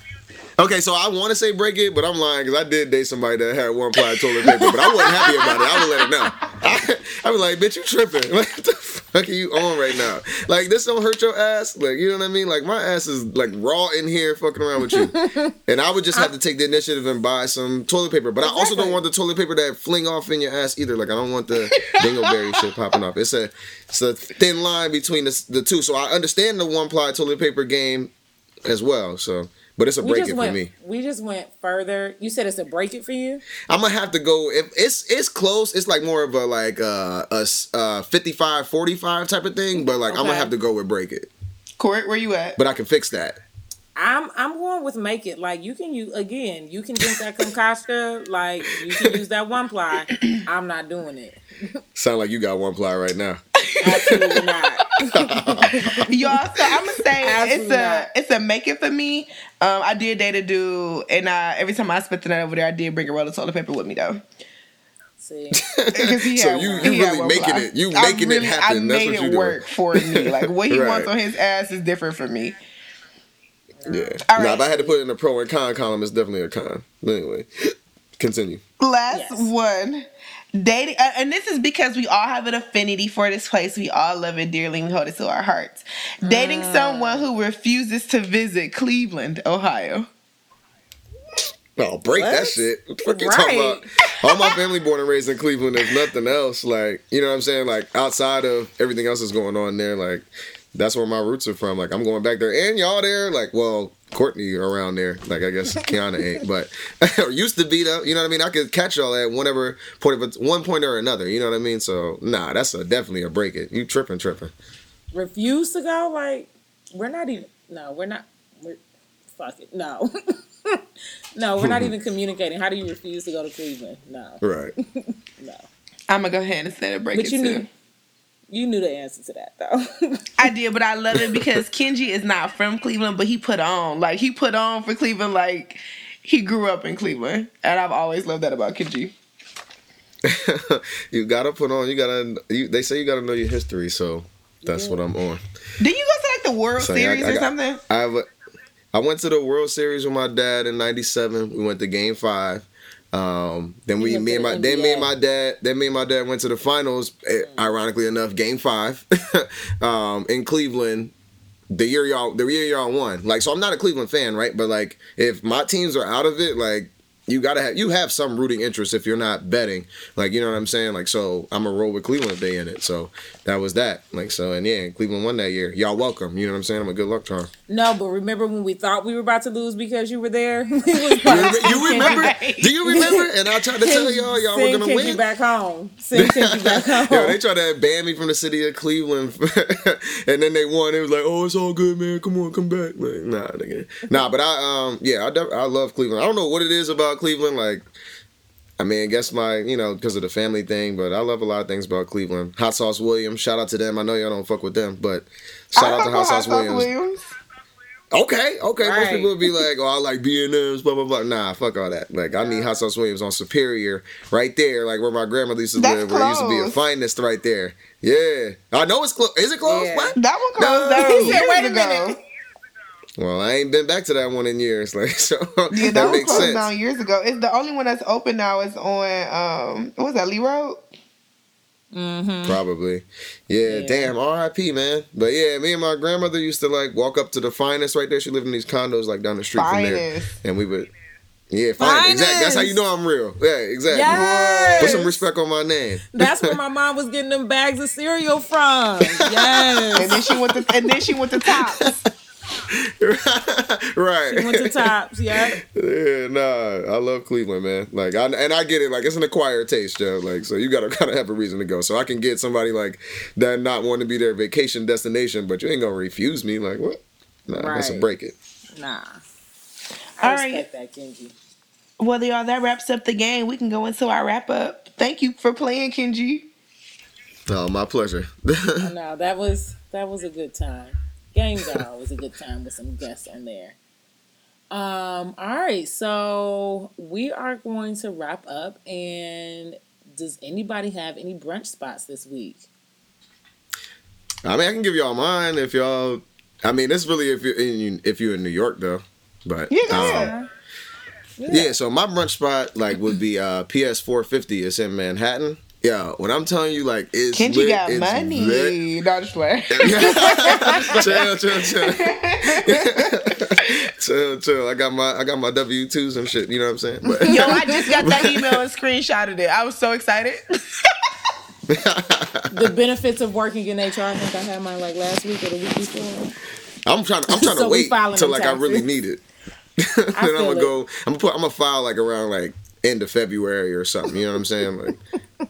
Okay, so I want to say break it, but I'm lying because I did date somebody that had one ply toilet paper, but I wasn't happy about it. I would let her know. I, I was like, bitch, you tripping. Like, what the fuck are you on right now? Like, this don't hurt your ass. Like, you know what I mean? Like, my ass is like raw in here fucking around with you. And I would just have uh, to take the initiative and buy some toilet paper. But I also don't want the toilet paper that fling off in your ass either. Like, I don't want the dingleberry shit popping off. It's a, it's a thin line between the, the two. So I understand the one ply toilet paper game as well. So, but it's a We break just it for went. me. We just went further. You said it's a break it for you. I'm gonna have to go if it's it's close. It's like more of a like uh, a s- uh 55 45 type of thing, but like I'm gonna have to go with break it. Court, where you at? But I can fix that. I'm I'm going with make it. Like you can use again. You can drink that concoction. Like you can use that one ply. I'm not doing it. Sound like you got one ply right now. Absolutely not. Y'all, so I'm gonna say it's a not. it's a make it for me. Um, I did date a dude, and I, every time I spent the night over there, I did bring a roll of toilet paper with me though. See, he So had you- one- you really making ply. it- you I making it happen. I That's made what it you doing. work for me. Like what he Right. wants on his ass is different for me. Yeah. All now right. if I had to put in a pro and con column, it's definitely a con. But anyway, continue. Last Yes. one. Dating, uh, and this is because we all have an affinity for this place. We all love it dearly. We hold it to our hearts. Dating Mm. someone who refuses to visit Cleveland, Ohio. Oh, break that shit. What the fuck you talking about? All my family born and raised in Cleveland. There's nothing else. Like, you know what I'm saying? Like, outside of everything else that's going on there, like, that's where my roots are from. Like, I'm going back there. And y'all there. Like, well, Courtney around there. Like, I guess Kiana ain't. But, or used to be, though. You know what I mean? I could catch y'all at whatever point of one point or another. You know what I mean? So, nah, that's a, definitely a break it. You tripping, tripping. refuse to go. Like we're not even. No, we're not. We're fuck it. No, no, we're not even communicating. How do you refuse to go to Cleveland? No, Right. no. I'm gonna go ahead and say a break But it you too. knew. You knew the answer to that though. I did, but I love it because Kenji is not from Cleveland, but he put on like he put on for Cleveland like he grew up in Cleveland, and I've always loved that about Kenji. you gotta put on. You gotta. You, they say you gotta know your history, so that's yeah. what I'm on. Did you go to like the World so, Series I, I or got, something? I I went to the World Series with my dad in '97. We went to Game Five. Um, then we, me and my, then me and my dad, then me and my dad went to the finals. Eh, ironically enough, Game Five, um, in Cleveland. The year y'all, the year y'all won. Like, so I'm not a Cleveland fan, right? But like, if my teams are out of it, like you gotta have you have some rooting interest if you're not betting. Like you know what I'm saying? Like so I'm a roll with Cleveland if they in it. So that was that. Like so and yeah, Cleveland won that year. Y'all welcome. You know what I'm saying? I'm a good luck charm. No, but remember when we thought we were about to lose because you were there? you, remember? Do you remember? And I tried to tell y'all y'all were gonna win. back home. Send Kenji back home. yeah, they tried to ban me from the city of Cleveland, and then they won. It was like, oh, it's all good, man. Come on, come back. Like, nah, nigga. nah. But I um yeah, I def- I love Cleveland. I don't know what it is about Cleveland, like. I mean, I guess my, you know, because of the family thing, but I love a lot of things about Cleveland. Hot Sauce Williams, shout out to them. I know y'all don't fuck with them, but shout I out to Hot Sauce, Williams. Williams. Okay, okay. Right. Most people would be like, "Oh, I like B and M's," blah blah blah. Nah, fuck all that. Like, I need Hot Sauce Williams on Superior, right there, like where my grandmother used to That's live, close. where it used to be a Finast right there. Yeah, I know it's close. Is it close? Yeah. What? That one closed no. down years Wait a minute. Well, I ain't been back to that one in years, like so. Yeah, that, that makes closed sense. down years ago. It's the only one that's open now. Is on um, what was that Lee Road? Mm-hmm. Probably. Yeah, yeah, damn, RIP, man. But yeah, me and my grandmother used to like walk up to the Finast right there. She lived in these condos like down the street Finast. from there. And we would yeah, fine. Exactly. That's how you know I'm real. Yeah, exactly. Yes. Put some respect on my name. That's where my mom was getting them bags of cereal from. Yes. and then she went to and then she went to Tops. right. She went to Tops, yeah. Yeah, nah. I love Cleveland, man. Like, I, and I get it. Like, it's an acquired taste, Joe. Like, so you gotta kind of have a reason to go. So I can get somebody like that not want to be their vacation destination, but you ain't gonna refuse me. Like, what? Nah, right. let's break it. Nah. I All right. that, Kenji. Well, y'all, that wraps up the game. We can go into our wrap up. Thank you for playing, Kenji. Oh, my pleasure. no, that was that was a good time. Games are always a good time with some guests on there. Um, all right, so we are going to wrap up. And does anybody have any brunch spots this week? I mean, I can give y'all mine if y'all. I mean, it's really if you're in if you're in New York though, but yeah. Um, yeah. yeah. so my brunch spot like would be uh PS four fifty. It's in Manhattan. Yeah, when I'm telling you, like, it's Kenji lit, got money. Lit. Not just play. chill, chill, chill. chill, chill. I got my I got my W twos and shit. You know what I'm saying? But, Yo, I just got that email and screenshotted it. I was so excited. the benefits of working in HR. I think I had mine like last week or the week before. I'm trying. I'm trying so to wait until like taxes. I really need it. then I'm gonna go. I'm gonna put. I'm gonna file like around like end of February or something. You know what I'm saying? Like,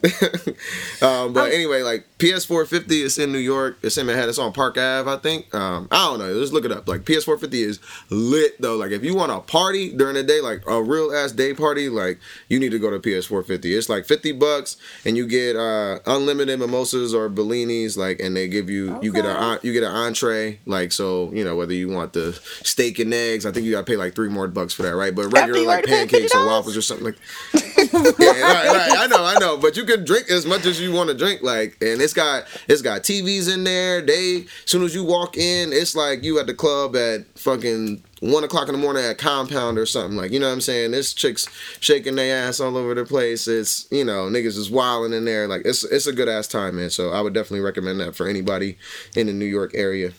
um, but anyway, like PS450 is in New York. It's in Manhattan. It's on Park Ave, I think. Um, I don't know. Just look it up. Like PS450 is lit though. Like if you want a party during the day, like a real ass day party, like you need to go to PS450. It's like 50 bucks, and you get uh, unlimited mimosas or Bellinis. Like, and they give you okay. you get a you get an entree. Like so, you know whether you want the steak and eggs. I think you gotta pay like three more bucks for that, right? But regular like pancakes or waffles or something like. yeah, right, right. I know, I know. But you can drink as much as you want to drink. Like, and it's got it's got TVs in there. They as soon as you walk in, it's like you at the club at fucking one o'clock in the morning at Compound or something. Like, you know what I'm saying? This chicks shaking their ass all over the place. It's you know niggas is wilding in there. Like, it's it's a good ass time, man. So I would definitely recommend that for anybody in the New York area.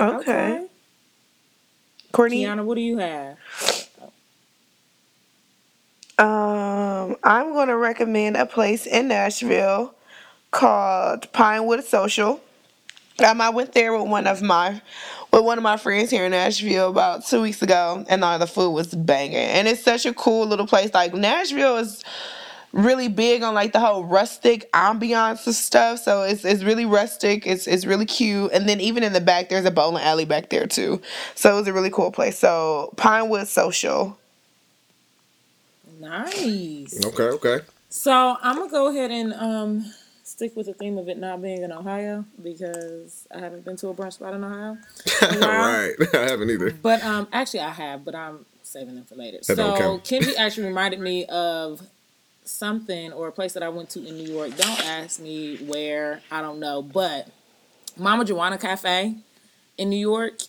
Okay. okay. Courtney, Kiana, what do you have? Um, I'm going to recommend a place in Nashville called Pinewood Social. Um, I went there with one of my with one of my friends here in Nashville about two weeks ago, and all the food was banging. And it's such a cool little place. Like Nashville is really big on like the whole rustic ambiance and stuff. So it's it's really rustic. It's it's really cute. And then even in the back, there's a bowling alley back there too. So it was a really cool place. So Pinewood Social. Nice. Okay, okay. So I'm gonna go ahead and um stick with the theme of it not being in Ohio because I haven't been to a brunch spot in Ohio. right, I haven't either. But um, actually, I have, but I'm saving them for later. That so. Kimby actually reminded me of something or a place that I went to in New York. Don't ask me where. I don't know, but Mama Joanna Cafe in New York.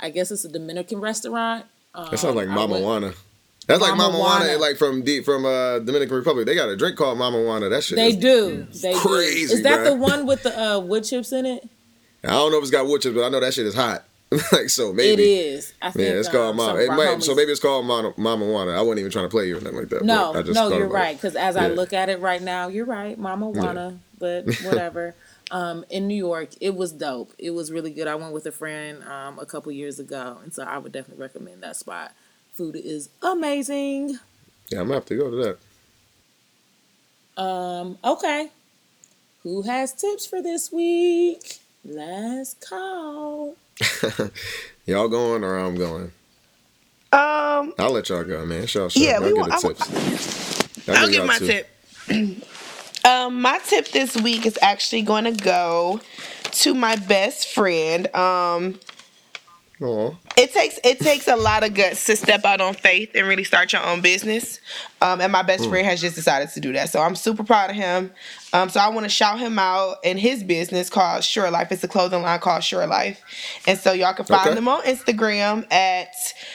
I guess it's a Dominican restaurant. Um, That sounds like Mama Juana. That's like Mama Mama Juana, Juana. like from D, from uh, Dominican Republic. They got a drink called Mama Juana. That shit. They is- do. They crazy, do. Is that bruh. the one with the uh, wood chips in it? I don't know if it's got wood chips, but I know that shit is hot. like so, maybe. It is. I think. Yeah, it's um, called Mama. It might, so maybe it's called Mama, Mama Juana. I wasn't even trying to play you or nothing like that. No, I just no, you're right. Because as I look at it right now, you're right, Mama wanna, but whatever. um, in New York, it was dope. It was really good. I went with a friend um, a couple years ago, and so I would definitely recommend that spot. Food is amazing. Yeah, I'm gonna have to go to that. Um, okay, who has tips for this week? Last call. Y'all going or I'm going? Um, I'll let y'all go, man. Y'all, sure. Yeah, y'all we get want- the I want- tips. I'll give give my two. tip. um, my tip this week is actually going to go to my best friend. Um, Aw. it takes it takes a lot of guts to step out on faith and really start your own business. Um, and my best friend has just decided to do that, so I'm super proud of him. Um, so I want to shout him out in his business called Sure Life. It's a clothing line called Sure Life, and so y'all can find Okay. them on Instagram at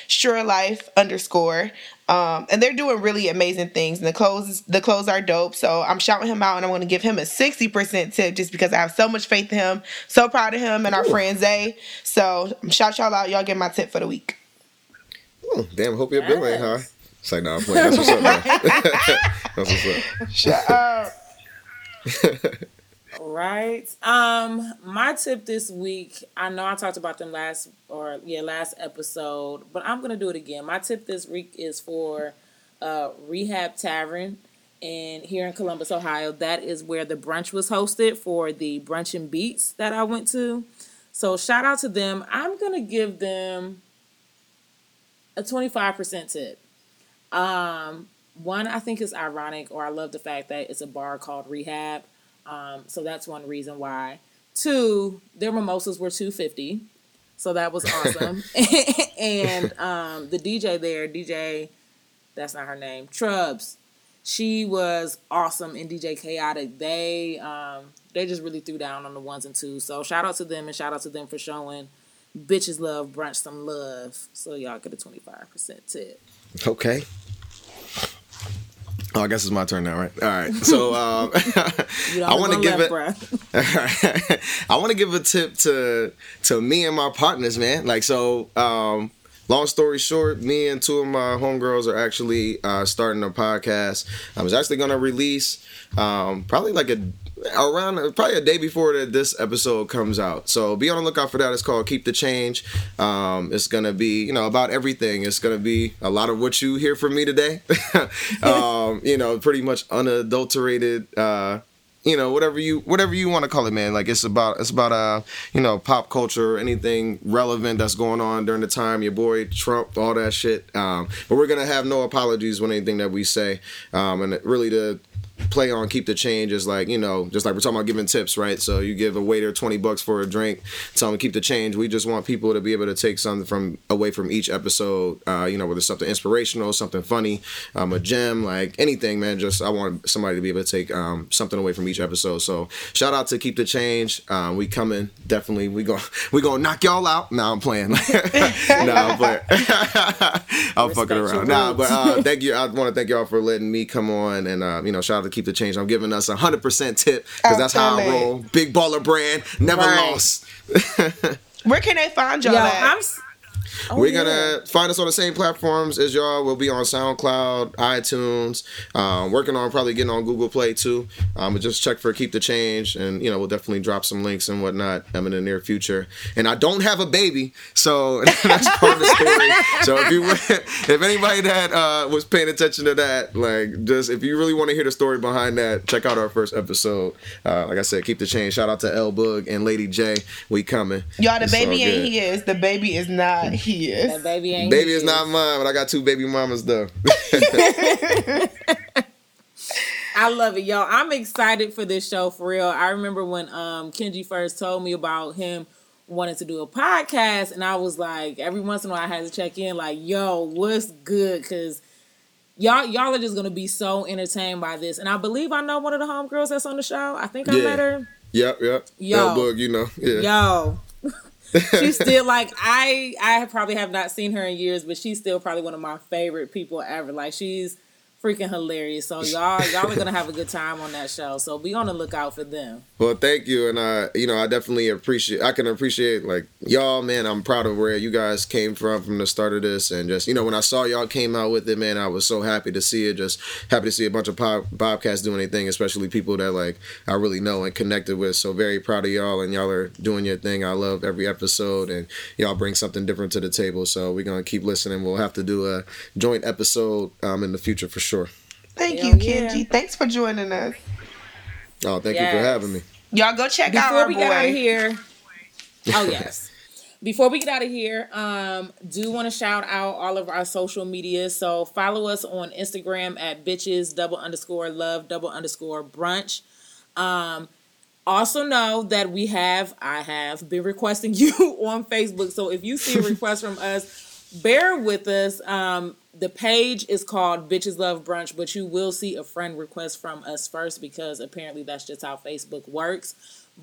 Sure Life underscore. Um, and they're doing really amazing things. And the clothes, the clothes are dope. So I'm shouting him out, and I'm going to give him a 60% tip just because I have so much faith in him. So proud of him and our friend Zay. So shout y'all out. Y'all get my tip for the week. Oh, damn, hope your bill ain't high. Yes. It's like, nah, I'm playing. That's what's up, man. That's what's up. Shut up. Right. Um, my tip this week, I know I talked about them last or yeah, last episode, but I'm gonna do it again. My tip this week is for uh Rehab Tavern and here in Columbus, Ohio. That is where the brunch was hosted for the brunch and beats that I went to. So shout out to them. I'm gonna give them a 25% tip. Um, one, I think is ironic, or I love the fact that it's a bar called Rehab. Um, so that's one reason why. Two, their mimosas were two fifty, so that was awesome. and um, the DJ there, DJ, that's not her name, Trubs. She was awesome in DJ Chaotic. They um, they just really threw down on the ones and twos. So shout out to them and shout out to them for showing bitches love brunch some love. So y'all get a twenty five percent tip. Okay. Oh, I guess it's my turn now, right? All right. So um, I want to give it. I want to give a tip to to me and my partners, man. Like so. Um, long story short, me and two of my homegirls are actually uh, starting a podcast. I was actually gonna release um, probably like a around probably a day before that this episode comes out. So be on the lookout for that. It's called Keep the Change. Um, it's gonna be you know about everything. It's gonna be a lot of what you hear from me today. um, you know, pretty much unadulterated. Uh, you know whatever you whatever you want to call it man like it's about it's about uh you know pop culture anything relevant that's going on during the time your boy trump all that shit um but we're gonna have no apologies with anything that we say um and really to play on keep the change is like you know just like we're talking about giving tips right? So you give a waiter 20 bucks for a drink tell them keep the change. We just want people to be able to take something from away from each episode uh you know whether it's something inspirational something funny um a gem like anything man. Just i want somebody to be able to take um something away from each episode. So shout out to keep the change. Um we coming. Definitely we go we gonna knock y'all out. Now i'm playing. Nah i'm i'm fucking Respect around. Nah but uh thank you. I want to thank y'all for letting me come on and uh you know shout out to keep the change i'm giving us a 100% tip because that's how i roll big baller brand never Right. lost Where can they find y'all Yo, at? I'm. Oh, We're yeah. gonna find us on the same platforms as y'all. We'll be on SoundCloud, iTunes. Um, working on probably getting on Google Play too. Um, but just check for Keep the Change, and you know we'll definitely drop some links and whatnot um, in the near future. And I don't have a baby, so that's part of the story. So if you if anybody that uh, was paying attention to that, like just if you really want to hear the story behind that, check out our first episode. Uh, like I said, Keep the Change. Shout out to L Boog and Lady J. We coming. Y'all, the It's baby ain't his. The baby is not his. That baby ain't. Baby is his. not mine, but I got two baby mamas though. I love it, y'all. I'm excited for this show for real. I remember when um Kenji first told me about him wanted to do a podcast, and I was like, every once in a while I had to check in, like, yo, what's good? Because y'all y'all are just gonna be so entertained by this. And I believe I know one of the homegirls that's on the show. I think I Yeah. met her. Yep, yep. Yo. Book, you know. Yeah. Yo. She's still like I I probably have not seen her in years, but she's still probably one of my favorite people ever. Like she's freaking hilarious. So y'all y'all are gonna have a good time on that show. So be on the lookout for them. Well, thank you, and I you know, I definitely appreciate. I can appreciate like y'all, man. I'm proud of where you guys came from from the start of this, and just you know, when I saw y'all came out with it, man, I was so happy to see it. Just happy to see a bunch of pop, Bobcats doing anything, especially people that like I really know and connected with. So very proud of y'all, and y'all are doing your thing. I love every episode, and y'all bring something different to the table. So we're gonna keep listening. We'll have to do a joint episode um, in the future for sure. Thank Hell you, yeah. Kenji. Thanks for joining us. Oh, thank you for having me. Y'all go check out Before our we get out of here. Oh yes. Before we get out of here, um, do want to shout out all of our social media. So follow us on Instagram at bitches double underscore love double underscore brunch. Um, also know that we have I have been requesting you on Facebook. So if you see a request from us, bear with us. Um, the page is called Bitches Love Brunch, but you will see a friend request from us first because apparently that's just how Facebook works.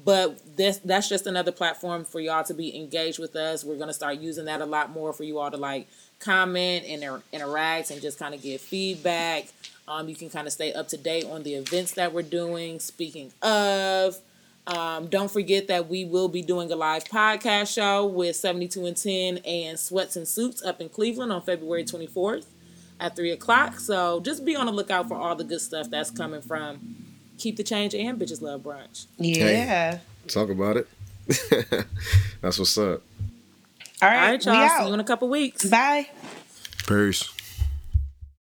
But this that's just another platform for y'all to be engaged with us. We're gonna start using that a lot more for you all to like comment and inter- interact and just kind of give feedback. Um, you can kind of stay up to date on the events that we're doing. Speaking of, um, don't forget that we will be doing a live podcast show with 72 and 10 and Sweats and Suits up in Cleveland on February 24th at 3 o'clock. So just be on the lookout for all the good stuff that's coming from Keep the Change and Bitches Love Brunch. Yeah. Talk about it. That's what's up. All All right, right, y'all. See you in a couple weeks. Bye. Peace.